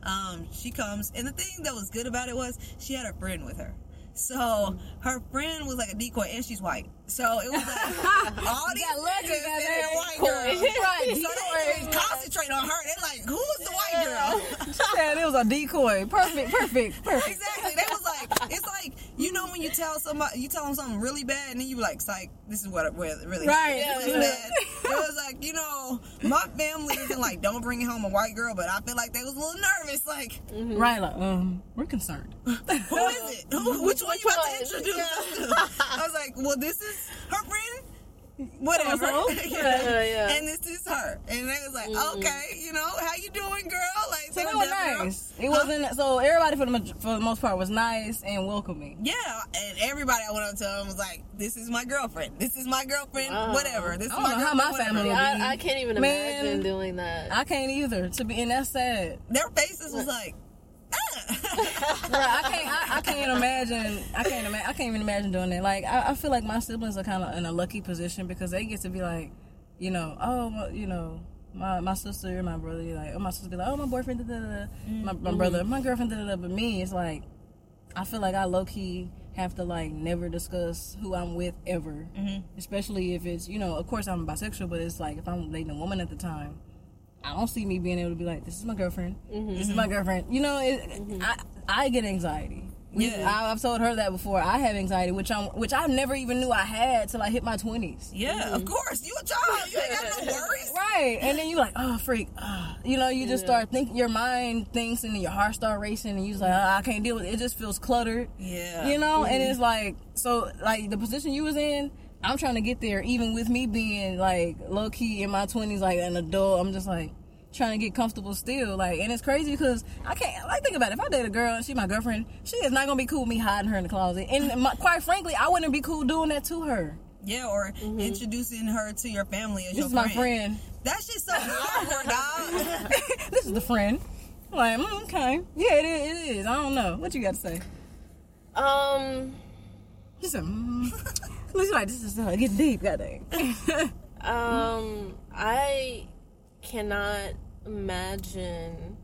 um, she comes, and the thing that was good about it was she had her friend with her. So her friend was like a decoy, and she's white. So it was like [laughs] all these niggas and that white
Cool.
girl. [laughs]
Right,
So they didn't concentrate on her. They're like, who's the white girl? [laughs]
She said it was a decoy. Perfect. Perfect. Perfect.
exactly. They was like, it's like you know when you tell somebody, you tell them something really bad, and then you like, "Psych, this is what it really,
Right.
happened. It was bad." It was like, you know, my family isn't like, "Don't bring home a white girl," but I feel like they was a little nervous. Like,
Right, like, um, we're concerned.
who is it? Who, which one you about to introduce to? I was like, well, this is her friend. Whatever.
Uh-huh. [laughs]
yeah.
Yeah, yeah.
And this is her. And they was like, okay, you know, how you doing, girl? Like,
So
they were
was
definitely-
nice. It wasn't so everybody for the for the most part was nice and welcoming.
Yeah, and everybody I went up to them was like, "This is my girlfriend. This is my girlfriend.
Wow.
Whatever. This
I don't
my
know how my family.
I, I can't even
Man.
imagine doing that.
I can't either. To be and that's sad.
Their faces was like.
Bro, I can't. I, I can't imagine. I can't imagine. I can't even imagine doing that. Like I, I feel like my siblings are kind of in a lucky position because they get to be like, you know, oh, well, you know. My, my sister and my brother, like, oh, my sister be like, oh, my boyfriend, da, da, da. My, my mm-hmm. brother, my girlfriend, da, da, da. But me, it's like, I feel like I low key have to like never discuss who I'm with ever, mm-hmm. especially if it's you know. Of course, I'm bisexual, but it's like if I'm dating a woman at the time, I don't see me being able to be like, this is my girlfriend, mm-hmm. this is my girlfriend. You know, it, mm-hmm. I I get anxiety.
Yeah.
I, I've told her that before. I have anxiety, which I'm which I never even knew I had till I hit my twenties.
yeah, of mm-hmm. course. You a child. You ain't got no [laughs] worries.
Right, and then you like, oh freak, ah. you know, you just
Yeah.
start thinking, your mind thinks, and then your heart start racing, and you just like, oh, I can't deal with it. It just feels cluttered.
Yeah.
you know and it's like so like the position you was in i'm trying to get there even with me being like low-key in my 20s like an adult i'm just like trying to get comfortable still like and it's crazy because i can't like think about it. If i date a girl and she's my girlfriend she is not gonna be cool with me hiding her in the closet. And my, quite frankly i wouldn't be cool doing that to her.
Yeah, or introducing her to your family as
this
your
is my friend.
That's just so awkward, [laughs] dog. [laughs]
this is the friend. I'm like mm, okay. Yeah it is, it is. I don't know. What you got to say?
Um,
she said mm. looks like this is uh, getting deep goddamn. [laughs]
um, I cannot imagine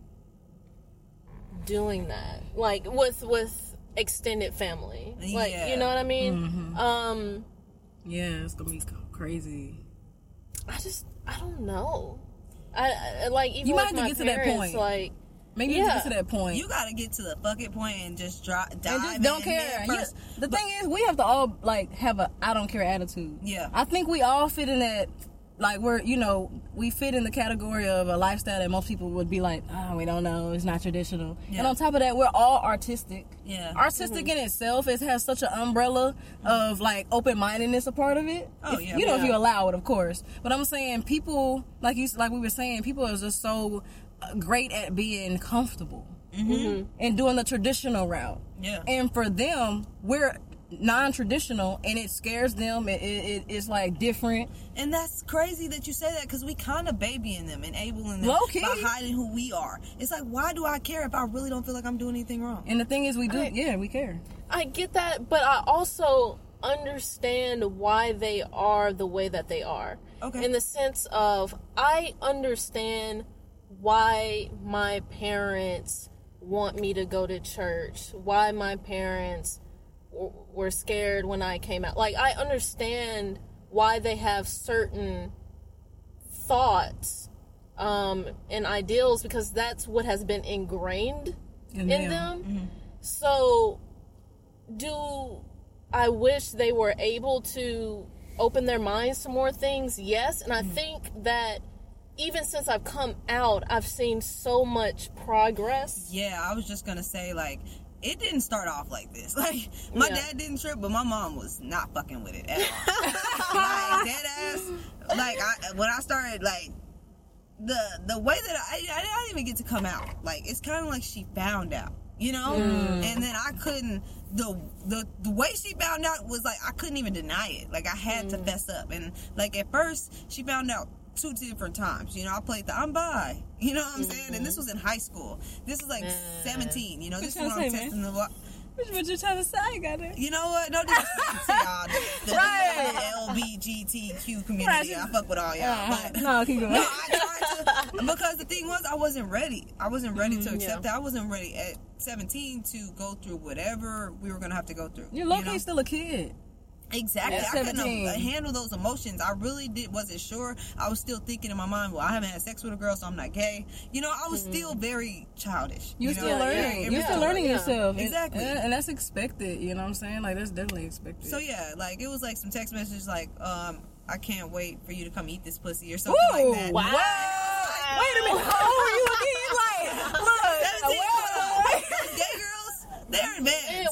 doing that. Like with with extended family. Like
Yeah.
you know what I mean?
Mm-hmm.
Um,
yeah it's gonna be crazy
I just I don't know. I, I like even
You might have to
my
get to that point.
Like
Maybe you
Yeah.
get to that point.
You gotta get to the bucket point and just drop, dive
and just don't care.
head
You-
first.
the thing is, we have to all like have a I don't care attitude.
Yeah.
I think we all fit in that. Like we're, you know, we fit in the category of a lifestyle that most people would be like, oh, we don't know, it's not traditional.
Yeah.
And on top of that, we're all artistic.
Yeah.
Artistic mm-hmm. in itself, it has such an umbrella of like open mindedness a part of it.
Oh,
If-
yeah.
You know, if
Yeah.
you allow it, of course. But I'm saying people, like you, like we were saying, people are just so uh, great at being comfortable mm-hmm. and doing the traditional route.
Yeah.
And for them, we're non-traditional, and it scares them. It, it, it- it's like different.
And that's crazy that you say that because we kind of babying them, enabling them
Low-key.
by hiding who we are. It's like, why do I care if I really don't feel like I'm doing anything wrong?
And the thing is, we do.
I-
yeah, we care.
I get that, but I also understand why they are the way that they are.
Okay.
In the sense of, I understand why my parents want me to go to church, why my parents w- were scared when I came out. Like, I understand why they have certain thoughts um, and ideals because that's what has been ingrained
In
in
them.
them. So, do I wish they were able to open their minds to more things? Yes, and I think that even since I've come out, I've seen so much progress.
Yeah, I was just gonna say like it didn't start off like this. [laughs] Like my
Yeah.
dad didn't trip, but my mom was not fucking with it at all. [laughs] like dead ass. Like I when I started like the the way that I I didn't even get to come out. Like it's kind of like she found out. You know, mm. and then I couldn't. The, the the way she found out was like I couldn't even deny it. Like I had to mm. fess up, and like at first she found out two different times. You know, I played the I'm bi. [laughs] You know what I'm saying? And this mm-hmm. was in high school. This is like mm. 17. You know, this is when I'm
say,
testing the. wa-
What you trying to say, got it?
You know what? No disrespect to y'all. The, the
Right.
LBGTQ community.
Right.
I fuck with all y'all.
Uh-huh.
But
No, keep [laughs] going.
no, I tried to because the thing was I wasn't ready. I wasn't ready to mm-hmm, accept
yeah.
that. I wasn't ready at 17 to go through whatever we were gonna have to go through.
You're low
you know?
still a kid.
Exactly.
At
I couldn't
17.
uh, handle those emotions. I really did wasn't sure. I was still thinking in my mind, well, I haven't had sex with a girl, so I'm not gay. You know, I was still very childish.
You
know?
still learning.
yeah,
You're
yeah.
still learning
Yeah.
yourself.
Exactly.
And, and that's expected. You know what I'm saying? Like that's definitely expected.
So yeah, like it was like some text messages like, um, I can't wait for you to come eat this pussy or something
Ooh,
like that.
wow.
Wait a minute. [laughs] How old are you again? Like, look.
17,
wait.
Gay girls, they're advanced. [laughs]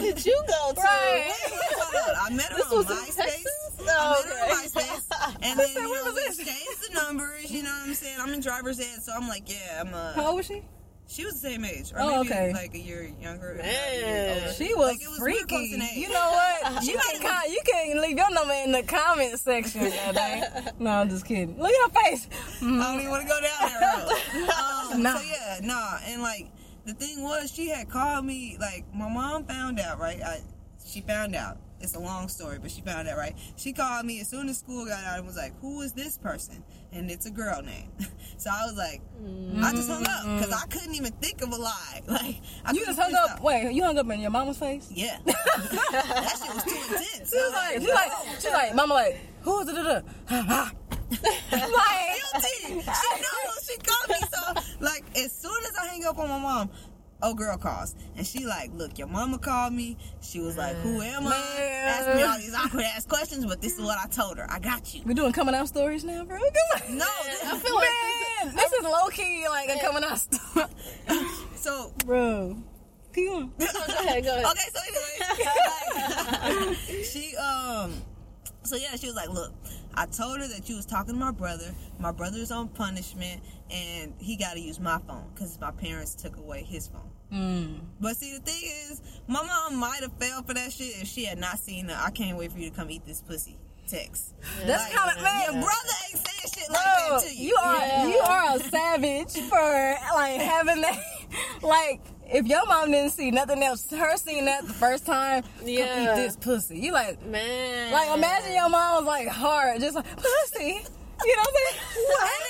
Man,
you
what
know
school
what I'm saying?
did you go to?
Right.
Hold on, I met her
This
on
was in
MySpace.
Texas?
I
Oh,
met her on
okay.
MySpace, [laughs] and then you know,
was
we
this?
exchanged the numbers. You know what I'm saying? I'm in driver's ed, so I'm like, yeah, I'm a.
How old was she?
She was the same age, or
Oh,
maybe
okay.
like a year younger.
Man.
year.
She was,
Like, it was real close
freaky.
in age.
You know what? [laughs] You can con- you can leave your number in the comment section. goddamn. [laughs] no, I'm just kidding. Look at her face.
I don't even want to go down that road. Um,
Nah.
So yeah, nah, and like the thing was, she had called me. Like my mom found out, right? I, she found out. It's a long story, but she found out, right? She called me as soon as school got out and was like, "Who is this person?" And it's a girl name. [laughs] So I was like, I just hung up because I couldn't even think of a lie. [laughs] Like I
You just hung up.
out.
Wait, you hung up in your mama's face?
Yeah, [laughs] that shit was too intense.
She was like, she's like, she's like, mama, like, who is it? Like,
guilty. She knows. She called me. So, like, as soon as I hang up on my mom, oh girl calls, and she like, look, your mama called me. She was like, who am I?
Man.
Asked me all these awkward ass questions, but this is what I told her. I got you.
we're doing coming out stories now, bro. Come on.
No,
I feel like
Man, this is low key like a coming out story, [laughs]
so.
bro. Keep on. [laughs]
Go ahead, go ahead.
Okay, so anyway, [laughs] she um, so yeah, she was like, look, I told her that you was talking to my brother. My brother's on punishment, and he got to use my phone because my parents took away his phone.
Mm.
But see, the thing is, my mom might have fell for that shit if she had not seen the "I can't wait for you to come eat this pussy" text.
That's
Like,
kind of man.
Your brother ain't saying shit like
Bro,
that to you.
you are
Yeah.
you are a savage for like having that. [laughs] Like if your mom didn't see nothing else, her seeing that the first time,
Yeah.
this pussy. You like
Man.
like imagine your mom was like hard, just like pussy. You know what I'm saying? [laughs]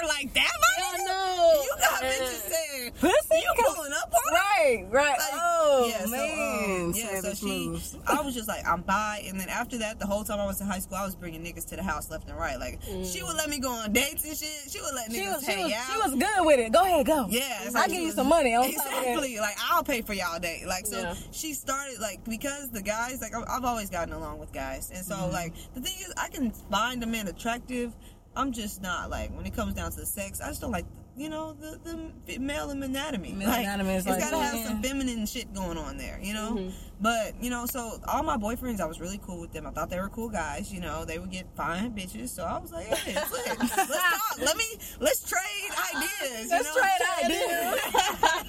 And like you out here like that, my nigga?
know.
You got
Man.
bitches saying
Pussy?
you pulling up on.
Right, right.
Like,
oh
yeah, so, um, yeah, so she,
moves.
I was just like, I'm bi, and then after that, the whole time I was in high school, I was bringing niggas to the house left and right. Like, she would let me go on dates and shit. She would let niggas
She was, she
hang
was,
out.
she was good with it. Go ahead, go.
Yeah, it's
I
like
give
she
you some money on [laughs] top
exactly. Like I'll pay for y'all date. Like so,
Yeah.
she started like because the guys like I've always gotten along with guys, and so
Mm-hmm.
like the thing is I can find a man attractive. I'm just not like when it comes down to the sex. I just don't like you know the the male anatomy.
Male
like,
anatomy is
it's
like,
gotta have some feminine shit going on there, you know.
Mm-hmm.
But you know, so all my boyfriends, I was really cool with them. I thought they were cool guys. You know, they would get fine bitches. So I was like, hey, let's talk. [laughs] Let me let's trade ideas.
Let's
know?
trade ideas.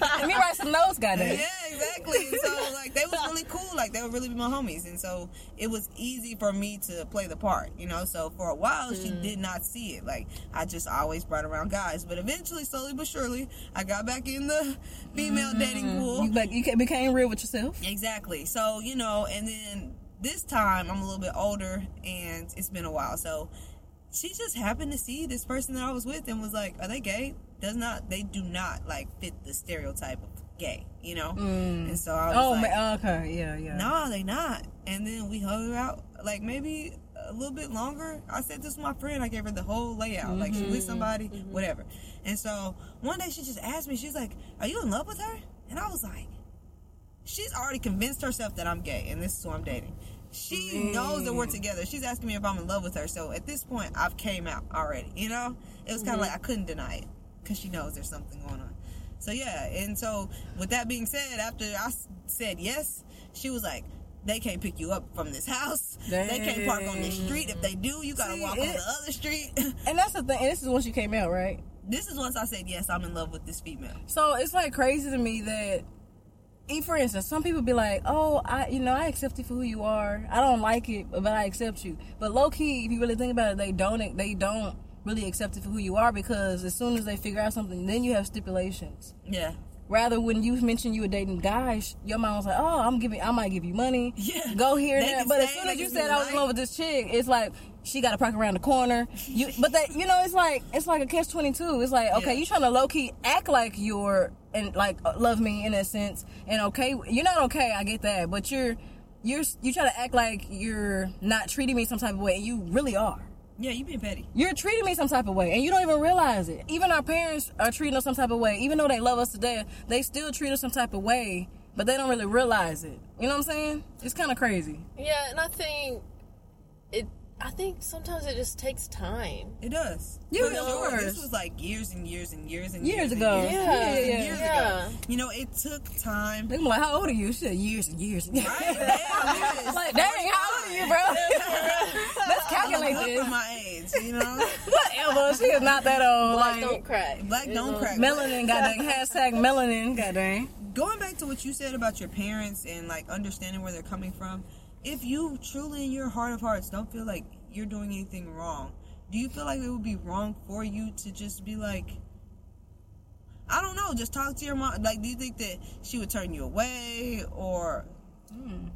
[laughs] Let me write some notes, goddamn.
Yeah, exactly. So like they was really cool. Like they would really be my homies, and so it was easy for me to play the part. You know, so for a while she
Mm.
did not see it. Like I just always brought around guys, but eventually, slowly but surely, I got back in the female dating pool.
You, like, you became real with yourself.
Exactly. So, you know, and then this time I'm a little bit older and it's been a while. So she just happened to see this person that I was with and was like, Are they gay? Does not they do not like fit the stereotype of gay, you know? Mm. And so I was
Oh,
like,
man, oh, okay, yeah, yeah.
No, they not. And then we hung out like maybe a little bit longer. I said this to my friend. I gave her the whole layout. Like she with mm-hmm. somebody, mm-hmm. whatever. And so one day she just asked me, she's like, Are you in love with her? And I was like, She's already convinced herself that I'm gay and this is who I'm dating. She knows that we're mm. together. She's asking me if I'm in love with her. So at this point, I've came out already. You know, it was kind of mm-hmm. like I couldn't deny it because she knows there's something going on. So yeah, and so with that being said, after I said yes, she was like, "They can't pick you up from this house. They can't park on this street. If they do, you gotta
See,
walk on the other street." [laughs]
And that's the thing. And this is once you came out, right?
this is once I said yes, I'm in love with this female.
So it's like crazy to me that, for instance, some people be like, "Oh, I, you know, I accept you for who you are. I don't like it, but I accept you." But low key, if you really think about it, they don't. They don't really accept it for who you are because as soon as they figure out something, then you have stipulations.
Yeah,
Rather, when you mentioned you were dating guys, your mom was like, "Oh, I'm giving, I might give you money.
Yeah.
go here and
They
there."
can
But as soon as you said I was in love with this chick, it's like she got to park around the corner. You, but that, you know, it's like it's like a catch twenty two. It's like okay,
Yeah.
you trying to low key act like you're and like uh, love me in a sense, and okay, you're not okay. I get that, but you're you're you try to act like you're not treating me some type of way, and you really are.
Yeah, you being petty.
You're treating me some type of way, and you don't even realize it. Even our parents are treating us some type of way, even though they love us to death. They still treat us some type of way, but they don't really realize it. You know what I'm saying? It's kind of crazy.
Yeah, and I think it. I think sometimes it just takes time.
It does.
Yeah,
For
of
sure. This was like years and years and years and
Years
years,
ago.
And years,
Yeah,
and years,
yeah,
years
yeah.
ago. You know, it took time.
They be like, "How old are you?" Shit, years and years.
Right? Damn, yes. [laughs]
like, dang, how old are you, bro? [laughs] Let's calculate
Look
this.
for my age, you know. [laughs]
Whatever. She is not that old.
Black
like
don't crack.
Black don't uh-huh. crack.
melanin, goddamn. Hashtag melanin, goddamn.
Going back to what you said about your parents and like understanding where they're coming from, if you truly in your heart of hearts don't feel like you're doing anything wrong, do you feel like it would be wrong for you to just be like, I don't know, just talk to your mom? Like, do you think that she would turn you away or?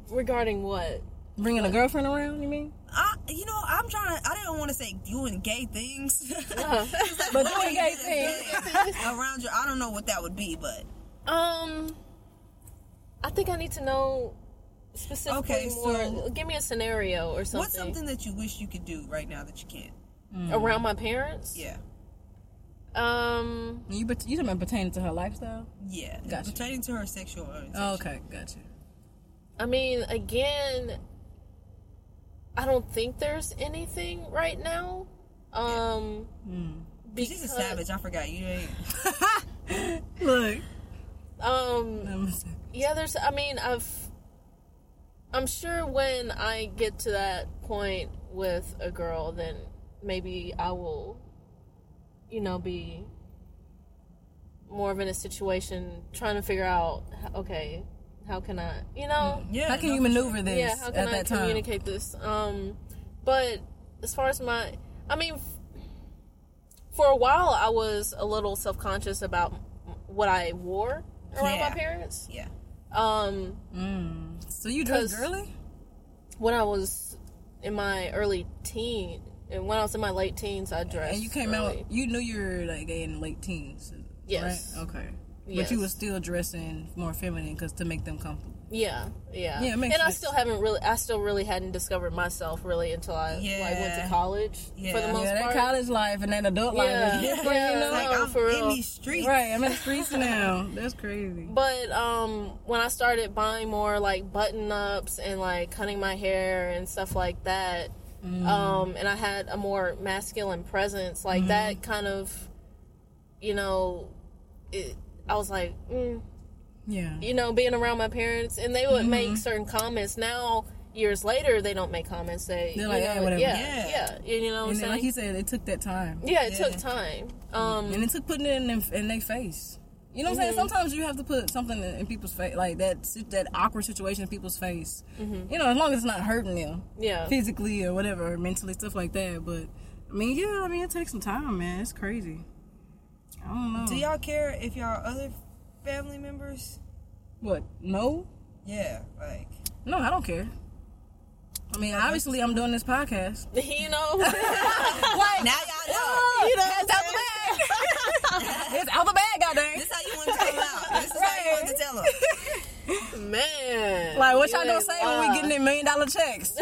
Regarding what?
Bringing a girlfriend around, you mean?
I, you know, I'm trying to. I didn't want to say doing gay things, [laughs] [laughs]
But doing [laughs] gay things.
around you. I don't know what that would be, but
Um, I think I need to know specifically
Okay,
more.
so-
Give me a scenario or something.
what's something that you wish you could do right now that you can't?
around my parents?
Yeah,
Um,
You bet- you talking about pertaining to her lifestyle?
yeah.
Gotcha.
Pertaining to her sexual orientation.
Oh, okay, gotcha.
I mean, again, I don't think there's anything right now. Um,
She's
because,
a savage. I forgot you ain't. [laughs]
Look,
Um, yeah, there's. I mean, I've. I'm sure when I get to that point with a girl, then maybe I will, you know, be more of in a situation trying to figure out, okay, how can I, you know,
Yeah.
how can you maneuver this
yeah, how can
at
I
that time?
communicate this? Um, but as far as my, I mean, for a while I was a little self conscious about what I wore around
Yeah.
my parents.
Yeah.
Um,
So you dress
'Cause-
girly?
when I was in my early teen, and when I was in my late teens, I dressed.
And you came
early.
out, you knew you were like in late teens.
Yes.
Right? Okay.
Yes.
But you were still dressing more feminine because to make them comfortable.
Yeah, yeah,
Yeah, it makes
and I still haven't really, I still really hadn't discovered myself really until I like went to college for the most
yeah, that
part.
college life and that adult life
Yeah.
is different,
Yeah.
you know?
Like
No,
I'm
for
in
real.
these streets.
Right, I'm in the [laughs] streets now. That's crazy.
But um, when I started buying more like button ups and like cutting my hair and stuff like that,
Mm.
um, and I had a more masculine presence, like
Mm-hmm.
that kind of, you know, it, I was like, mm,
Yeah.
you know, being around my parents, and they would
Mm-hmm.
make certain comments. Now, years later, they don't make comments. They,
They're
you
like,
know,
"Eh, whatever."
Yeah,
Yeah.
yeah, You know what I'm saying?
like you said, it took that time.
yeah, it
Yeah.
took time. Um,
And it took putting it in them, in their face. You know what I'm saying? Sometimes you have to put something in, in people's face, like that that awkward situation in people's face. You know, as long as it's not hurting them
yeah,
physically or whatever, or mentally, stuff like that. But I mean, yeah, I mean, it takes some time, man. It's crazy. I don't know.
Do y'all care if y'all other family members?
what? No,
Yeah, like
no, I don't care. I mean, obviously, I'm doing this podcast. [laughs]
you know, [laughs]
Like,
now y'all know. [laughs]
you know, it's out the bag. it's out the bag, goddamn.
This how you want to come out. This is how you want to tell them.
man.
Like, what
you
y'all gonna
ain't
say when we
lying.
getting them million dollar checks?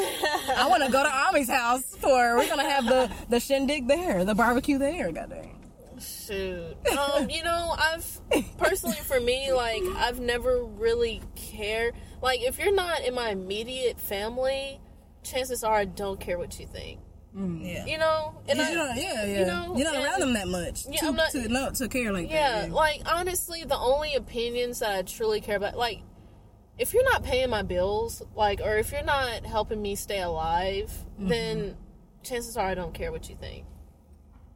I want to go to Ami's house for. We're gonna have the the shindig there, the barbecue there. Goddamn.
Shoot. Um, you know, I've personally for me, like, I've never really cared. Like, if you're not in my immediate family, chances are I don't care what you think.
Yeah.
You know? And
Yeah,
I-
you're not, yeah, yeah.
you know,
you're not
and-
around them that much.
Yeah,
to,
I'm not-
to, no, to care like
Yeah,
that.
like honestly, the only opinions that I truly care about, like, if you're not paying my bills, like, or if you're not helping me stay alive,
Mm-hmm.
then chances are I don't care what you think.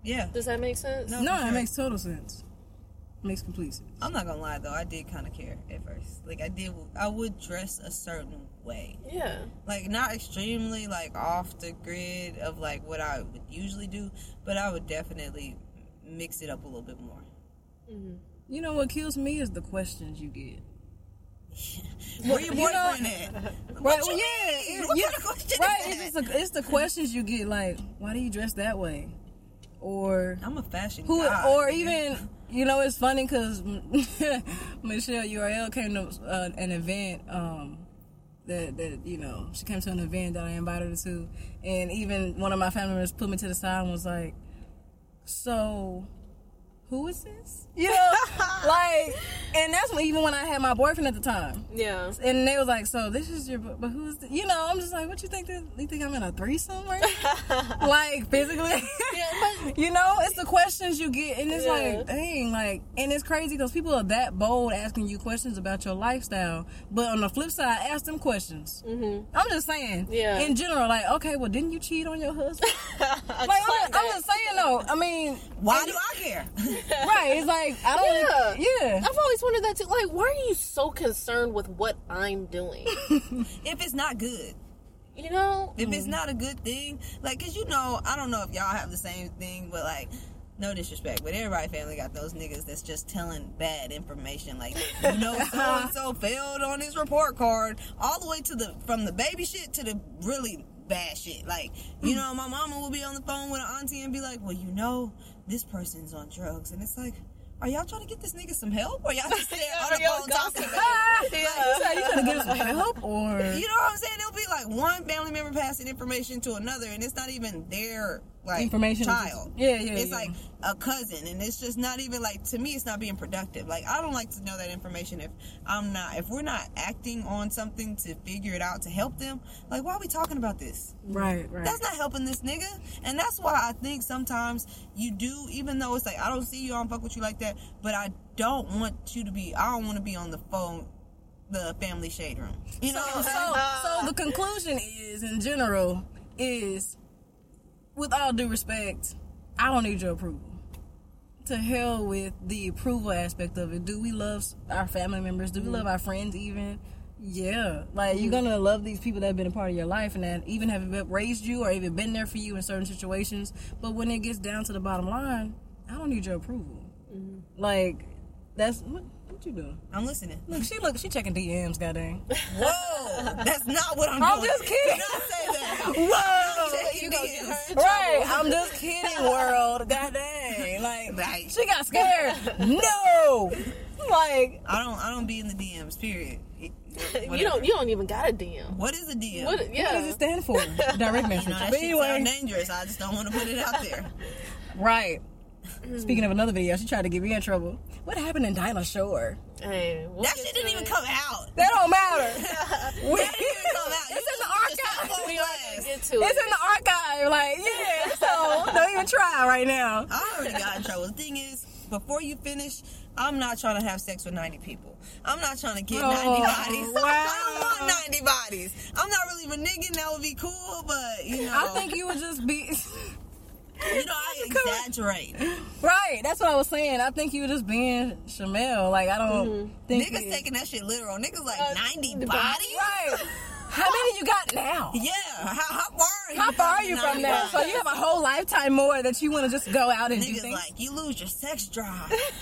Yeah.
Does that make sense?
No.
No,
for
it
sure.
makes total sense. Makes complete sense.
I'm not gonna lie though, I did kind of care at first. Like I did, I would dress a certain way,
Yeah.
like not extremely like off the grid of like what I would usually do, but I would definitely mix it up a little bit more. Mm-hmm.
You know what kills me is the questions you get. [laughs]
Where your
you know-
boyfriend at?
Right? Well, yeah,
mean?
it-
What
yeah,
kind of question
right.
is
It's
that?
just the, it's the questions you get, like, why do you dress that way, or
I'm a fashion
who,
guy.
or even you know, it's funny because [laughs] Michelle URL came to uh, an event. Um, that that you know she came to an event that I invited her to, and even one of my family members put me to the side and was like, "So, who is this?" You [laughs] know, like, and that's when, even when I had my boyfriend at the time.
Yeah.
And they was like, "So this is your, but who's, the, you know?" I'm just like, "What you think? That, you think I'm in a threesome right [laughs] like physically?"
Yeah, [laughs] but
you know, it's the questions you get, and it's
Yeah.
like, dang, like, and it's crazy because people are that bold asking you questions about your lifestyle, but on the flip side, ask them questions. Mm-hmm. I'm just saying,
Yeah.
In general, like, okay, well, didn't you cheat on your husband? like, I'm, I'm just saying though. I mean,
Why do I care?
Right? It's like I don't,
Yeah.
yeah.
I've always wondered that too. Like, why are you so concerned with what I'm doing? [laughs]
if it's not good.
You know?
If it's not a good thing, like, cause you know, I don't know if y'all have the same thing, but like, no disrespect, but everybody family got those niggas that's just telling bad information. Like, you know, so and so failed on his report card, all the way to the from the baby shit to the really bad shit. Like, you mm. know, my mama will be on the phone with an auntie and be like, "Well, you know, this person's on drugs," and it's like. Are y'all trying to get this nigga some help, or y'all [laughs] just there on the phone talking about it? [laughs]
Yeah.
You trying to get us some help, [laughs] or
You know what I'm saying? It'll be like one family member passing information to another, and it's not even their like
Information.
child.
Yeah, yeah,
It's
yeah.
like a cousin, and it's just not even like to me. It's not being productive. Like I don't like to know that information if I'm not if we're not acting on something to figure it out to help them. Like why are we talking about this?
right, right.
That's not helping this nigga. And that's why I think sometimes you do, even though it's like, I don't see you, I don't fuck with you like that, but I don't want you to be, I don't want to be on the phone, the family shade room. You know what
so, so the conclusion is, in general, is with all due respect, I don't need your approval. To hell with the approval aspect of it. Do we love our family members? Do we love mm. our friends even? Yeah. Like, you're mm. gonna love these people that have been a part of your life and that even have raised you or even been there for you in certain situations. But when it gets down to the bottom line, I don't need your approval. Mm-hmm. Like, that's what, what you doing?
I'm listening.
Look, she look, she checking DMs, goddamn. [laughs]
Whoa, that's not what I'm,
I'm
doing.
just kidding.
Do not say that. [laughs]
Whoa!
You gonna get her
Right, I'm just kidding, world. [laughs] God dang, like she got scared. No, like
I don't, I don't be in the DMs. Period. [laughs]
You don't. You don't even got a DM.
What is a DM?
What?
what does it stand for? [laughs] Direct message.
You know,
But anyway,
dangerous. I just don't want to put it out there.
right. Speaking of another video, she tried to get me in trouble. What happened in Dinah Shore?
Hey, we'll
That shit didn't even come out.
That don't matter. We- [laughs]
That didn't even come out. [laughs]
It's
You
in the
just- you just
archive.
took
We
over
are gonna
last.
get to
It's
it.
in the archive. Like, yeah. So [laughs] don't even try right now.
I already got in trouble. The thing is, before you finish, I'm not trying to have sex with 90 people. I'm not trying to get
Oh,
90 bodies.
wow.
I don't want 90 bodies. I'm not really reneging. That would be cool, but you know,
I think you would just be.
You know, I exaggerate.
Right, that's what I was saying. I think you were just being Shamel. Like I don't think
Niggas
it-
taking that shit literal. Niggas like
Uh,
90 bodies.
Right. How many you got now?
Yeah. How, how far? Are you
How far are you from
90
that? So you have a whole lifetime more that you want to just go out and do
Niggas
things.
like you lose your sex drive. [laughs]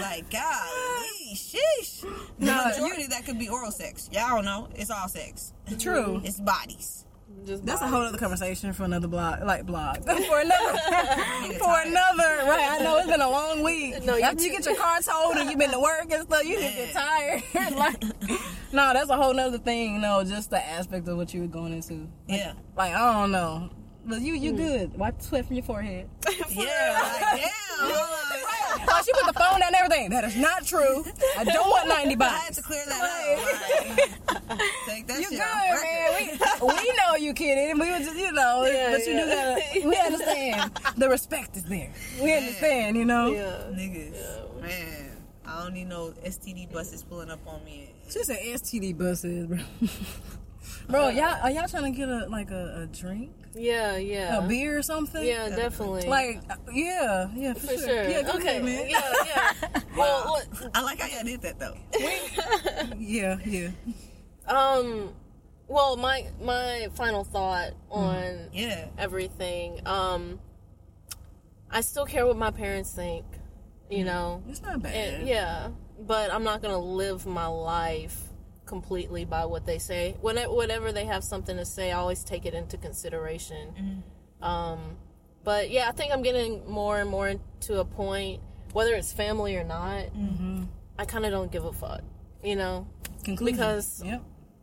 like golly, sheesh. The
No,
majority of that could be oral sex. Y'all don't know. It's all sex.
True.
It's bodies.
Just
That's a whole other conversation for another blog, like blog, [laughs] [laughs] for another, [laughs] for another. Right? I know it's been a long week.
No, you
After you get your car towed and you've been to work and stuff, you just get tired. like, no, that's a whole nother thing. You know, just the aspect of what you were going into.
Yeah.
Like I don't know, but you you mm. good. Wipe the sweat from your forehead. [laughs]
Yeah. Like, [laughs] damn.
Oh, she put the phone down and everything. That is not true. I don't want 90 bucks.
I had to clear that up. Like, take that
You
shit
good, man. We, we know you kidding. We were just, you know,
Yeah,
but you do
yeah.
gotta, we understand. The respect is there. We understand, you know?
Yeah.
Niggas, man, I don't need no STD buses pulling up on me.
She said STD buses, bro. [laughs] Bro, y'all, are y'all trying to get a, like a, a drink?
Yeah. Yeah.
A beer or something?
Yeah, definitely.
Like, yeah, yeah, for,
for sure.
Yeah, go
okay.
ahead, man.
Yeah. Yeah. [laughs] well, what-
I like how y'all did that though. [laughs]
Yeah, yeah.
um, well, my my final thought on
Yeah.
everything. Um, I still care what my parents think. You know.
It's not bad.
And, yeah, but I'm not gonna live my life completely by what they say. Whenever, whenever they have something to say, I always take it into consideration. Um, but yeah, I think I'm getting more and more to a point, whether it's family or not. I kind of don't give a fuck, you know,
Conclusion.
because-
Yep.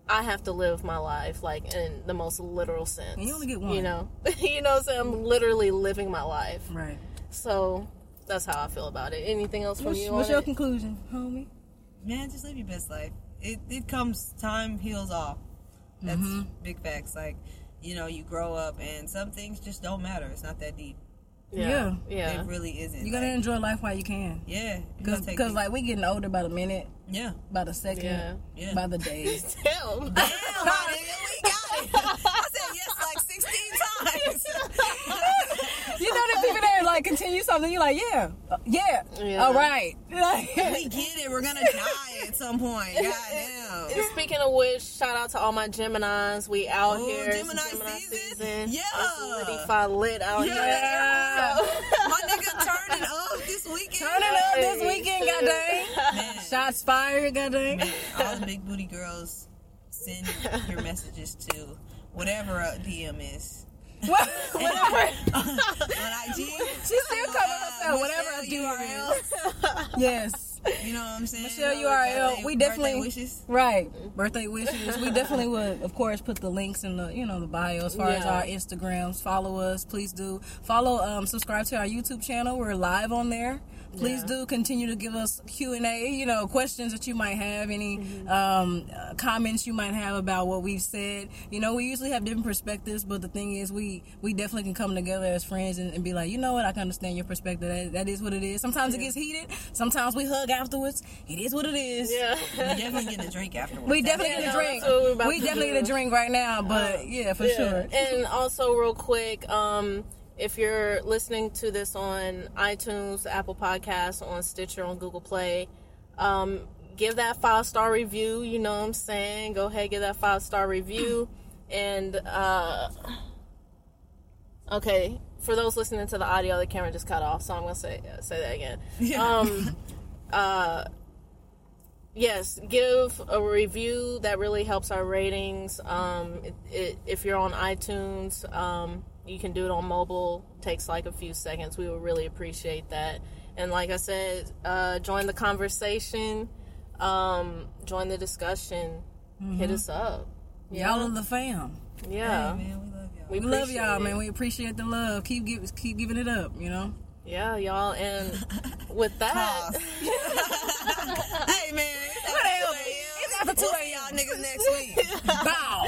I have to live my life like in the most literal sense.
And you only get one.
You know, [laughs] you know, what I'm saying I'm literally living my life.
Right.
So that's how I feel about it. Anything else from
What's,
you?
what's your
it?
conclusion, homie?
Man, just live your best life. It it comes time heals all. That's
Mm-hmm.
big facts. Like, you know, you grow up and some things just don't matter. It's not that deep.
yeah, yeah.
It really isn't.
You gotta
like,
enjoy life while you can.
yeah, you
Cause,
gotta take
'cause,
things-
like we getting older by the minute,
yeah.
by the second,
Yeah.
Yeah.
by the days. [laughs]
Damn.
Damn, my nigga, we got it. I said yes like sixteen times. [laughs]
you know the people that like continue something. You like, yeah, uh, yeah,
Yeah.
all right.
we get it. We're gonna [laughs] die at some point. Goddamn.
And Speaking of which, shout out to all my Geminis. We out
Ooh,
here. It's
Gemini season?
season.
Yeah.
It's lit fi lit out
Yeah.
here. [laughs]
My nigga turning up this weekend.
Turn it up this weekend, goddamn. Shots fired, goddamn.
all the big booty girls send your messages to whatever a DM is. [laughs]
Whatever.
On IG. [laughs]
She still covering herself. Whatever
Michelle
DM.
URL.
Yes.
You know what I'm saying?
Michelle
Birthday-
URL. We definitely
birthday wishes.
Right. Birthday wishes. We [laughs] definitely would, of course, put the links in the, you know, the bio as far as our Instagrams. Follow us. Please do. Follow, um, subscribe to our YouTube channel. We're live on there. Please
Yeah.
do continue to give us Q and A. You know, questions that you might have, any um, uh, comments you might have about what we've said. You know, we usually have different perspectives, but the thing is, we we definitely can come together as friends and, and be like, you know what, I can understand your perspective. That, that is what it is. Sometimes it gets heated. Sometimes we hug afterwards. It is what it is.
Yeah.
We definitely get a drink afterwards.
We definitely
Yeah,
get a drink.
we're about
We
to
definitely
do.
get a drink right now, but yeah, for
Yeah.
sure.
And also, real quick, um, if you're listening to this on iTunes, Apple Podcasts, on Stitcher, on Google Play, um, give that five star review. You know what I'm saying? Go ahead, give that five star review. And uh, okay, for those listening to the audio, the camera just cut off, so I'm gonna say say that again. Um, [laughs] uh, yes, give a review. That really helps our ratings. Um, it, it, if you're on iTunes, um, you can do it on mobile. Takes like a few seconds. We would really appreciate that. And like I said, uh, join the conversation, um, join the discussion, mm-hmm. hit us up.
Y'all know? the fam.
Yeah.
Hey, man, we love y'all.
We,
we love y'all,
it.
man. We appreciate the love. Keep give, keep giving it up, you know?
Yeah, y'all. And with that. [laughs]
hey, man. Whatever. It's after 2 a.m., y'all niggas next week.
[laughs] Bow.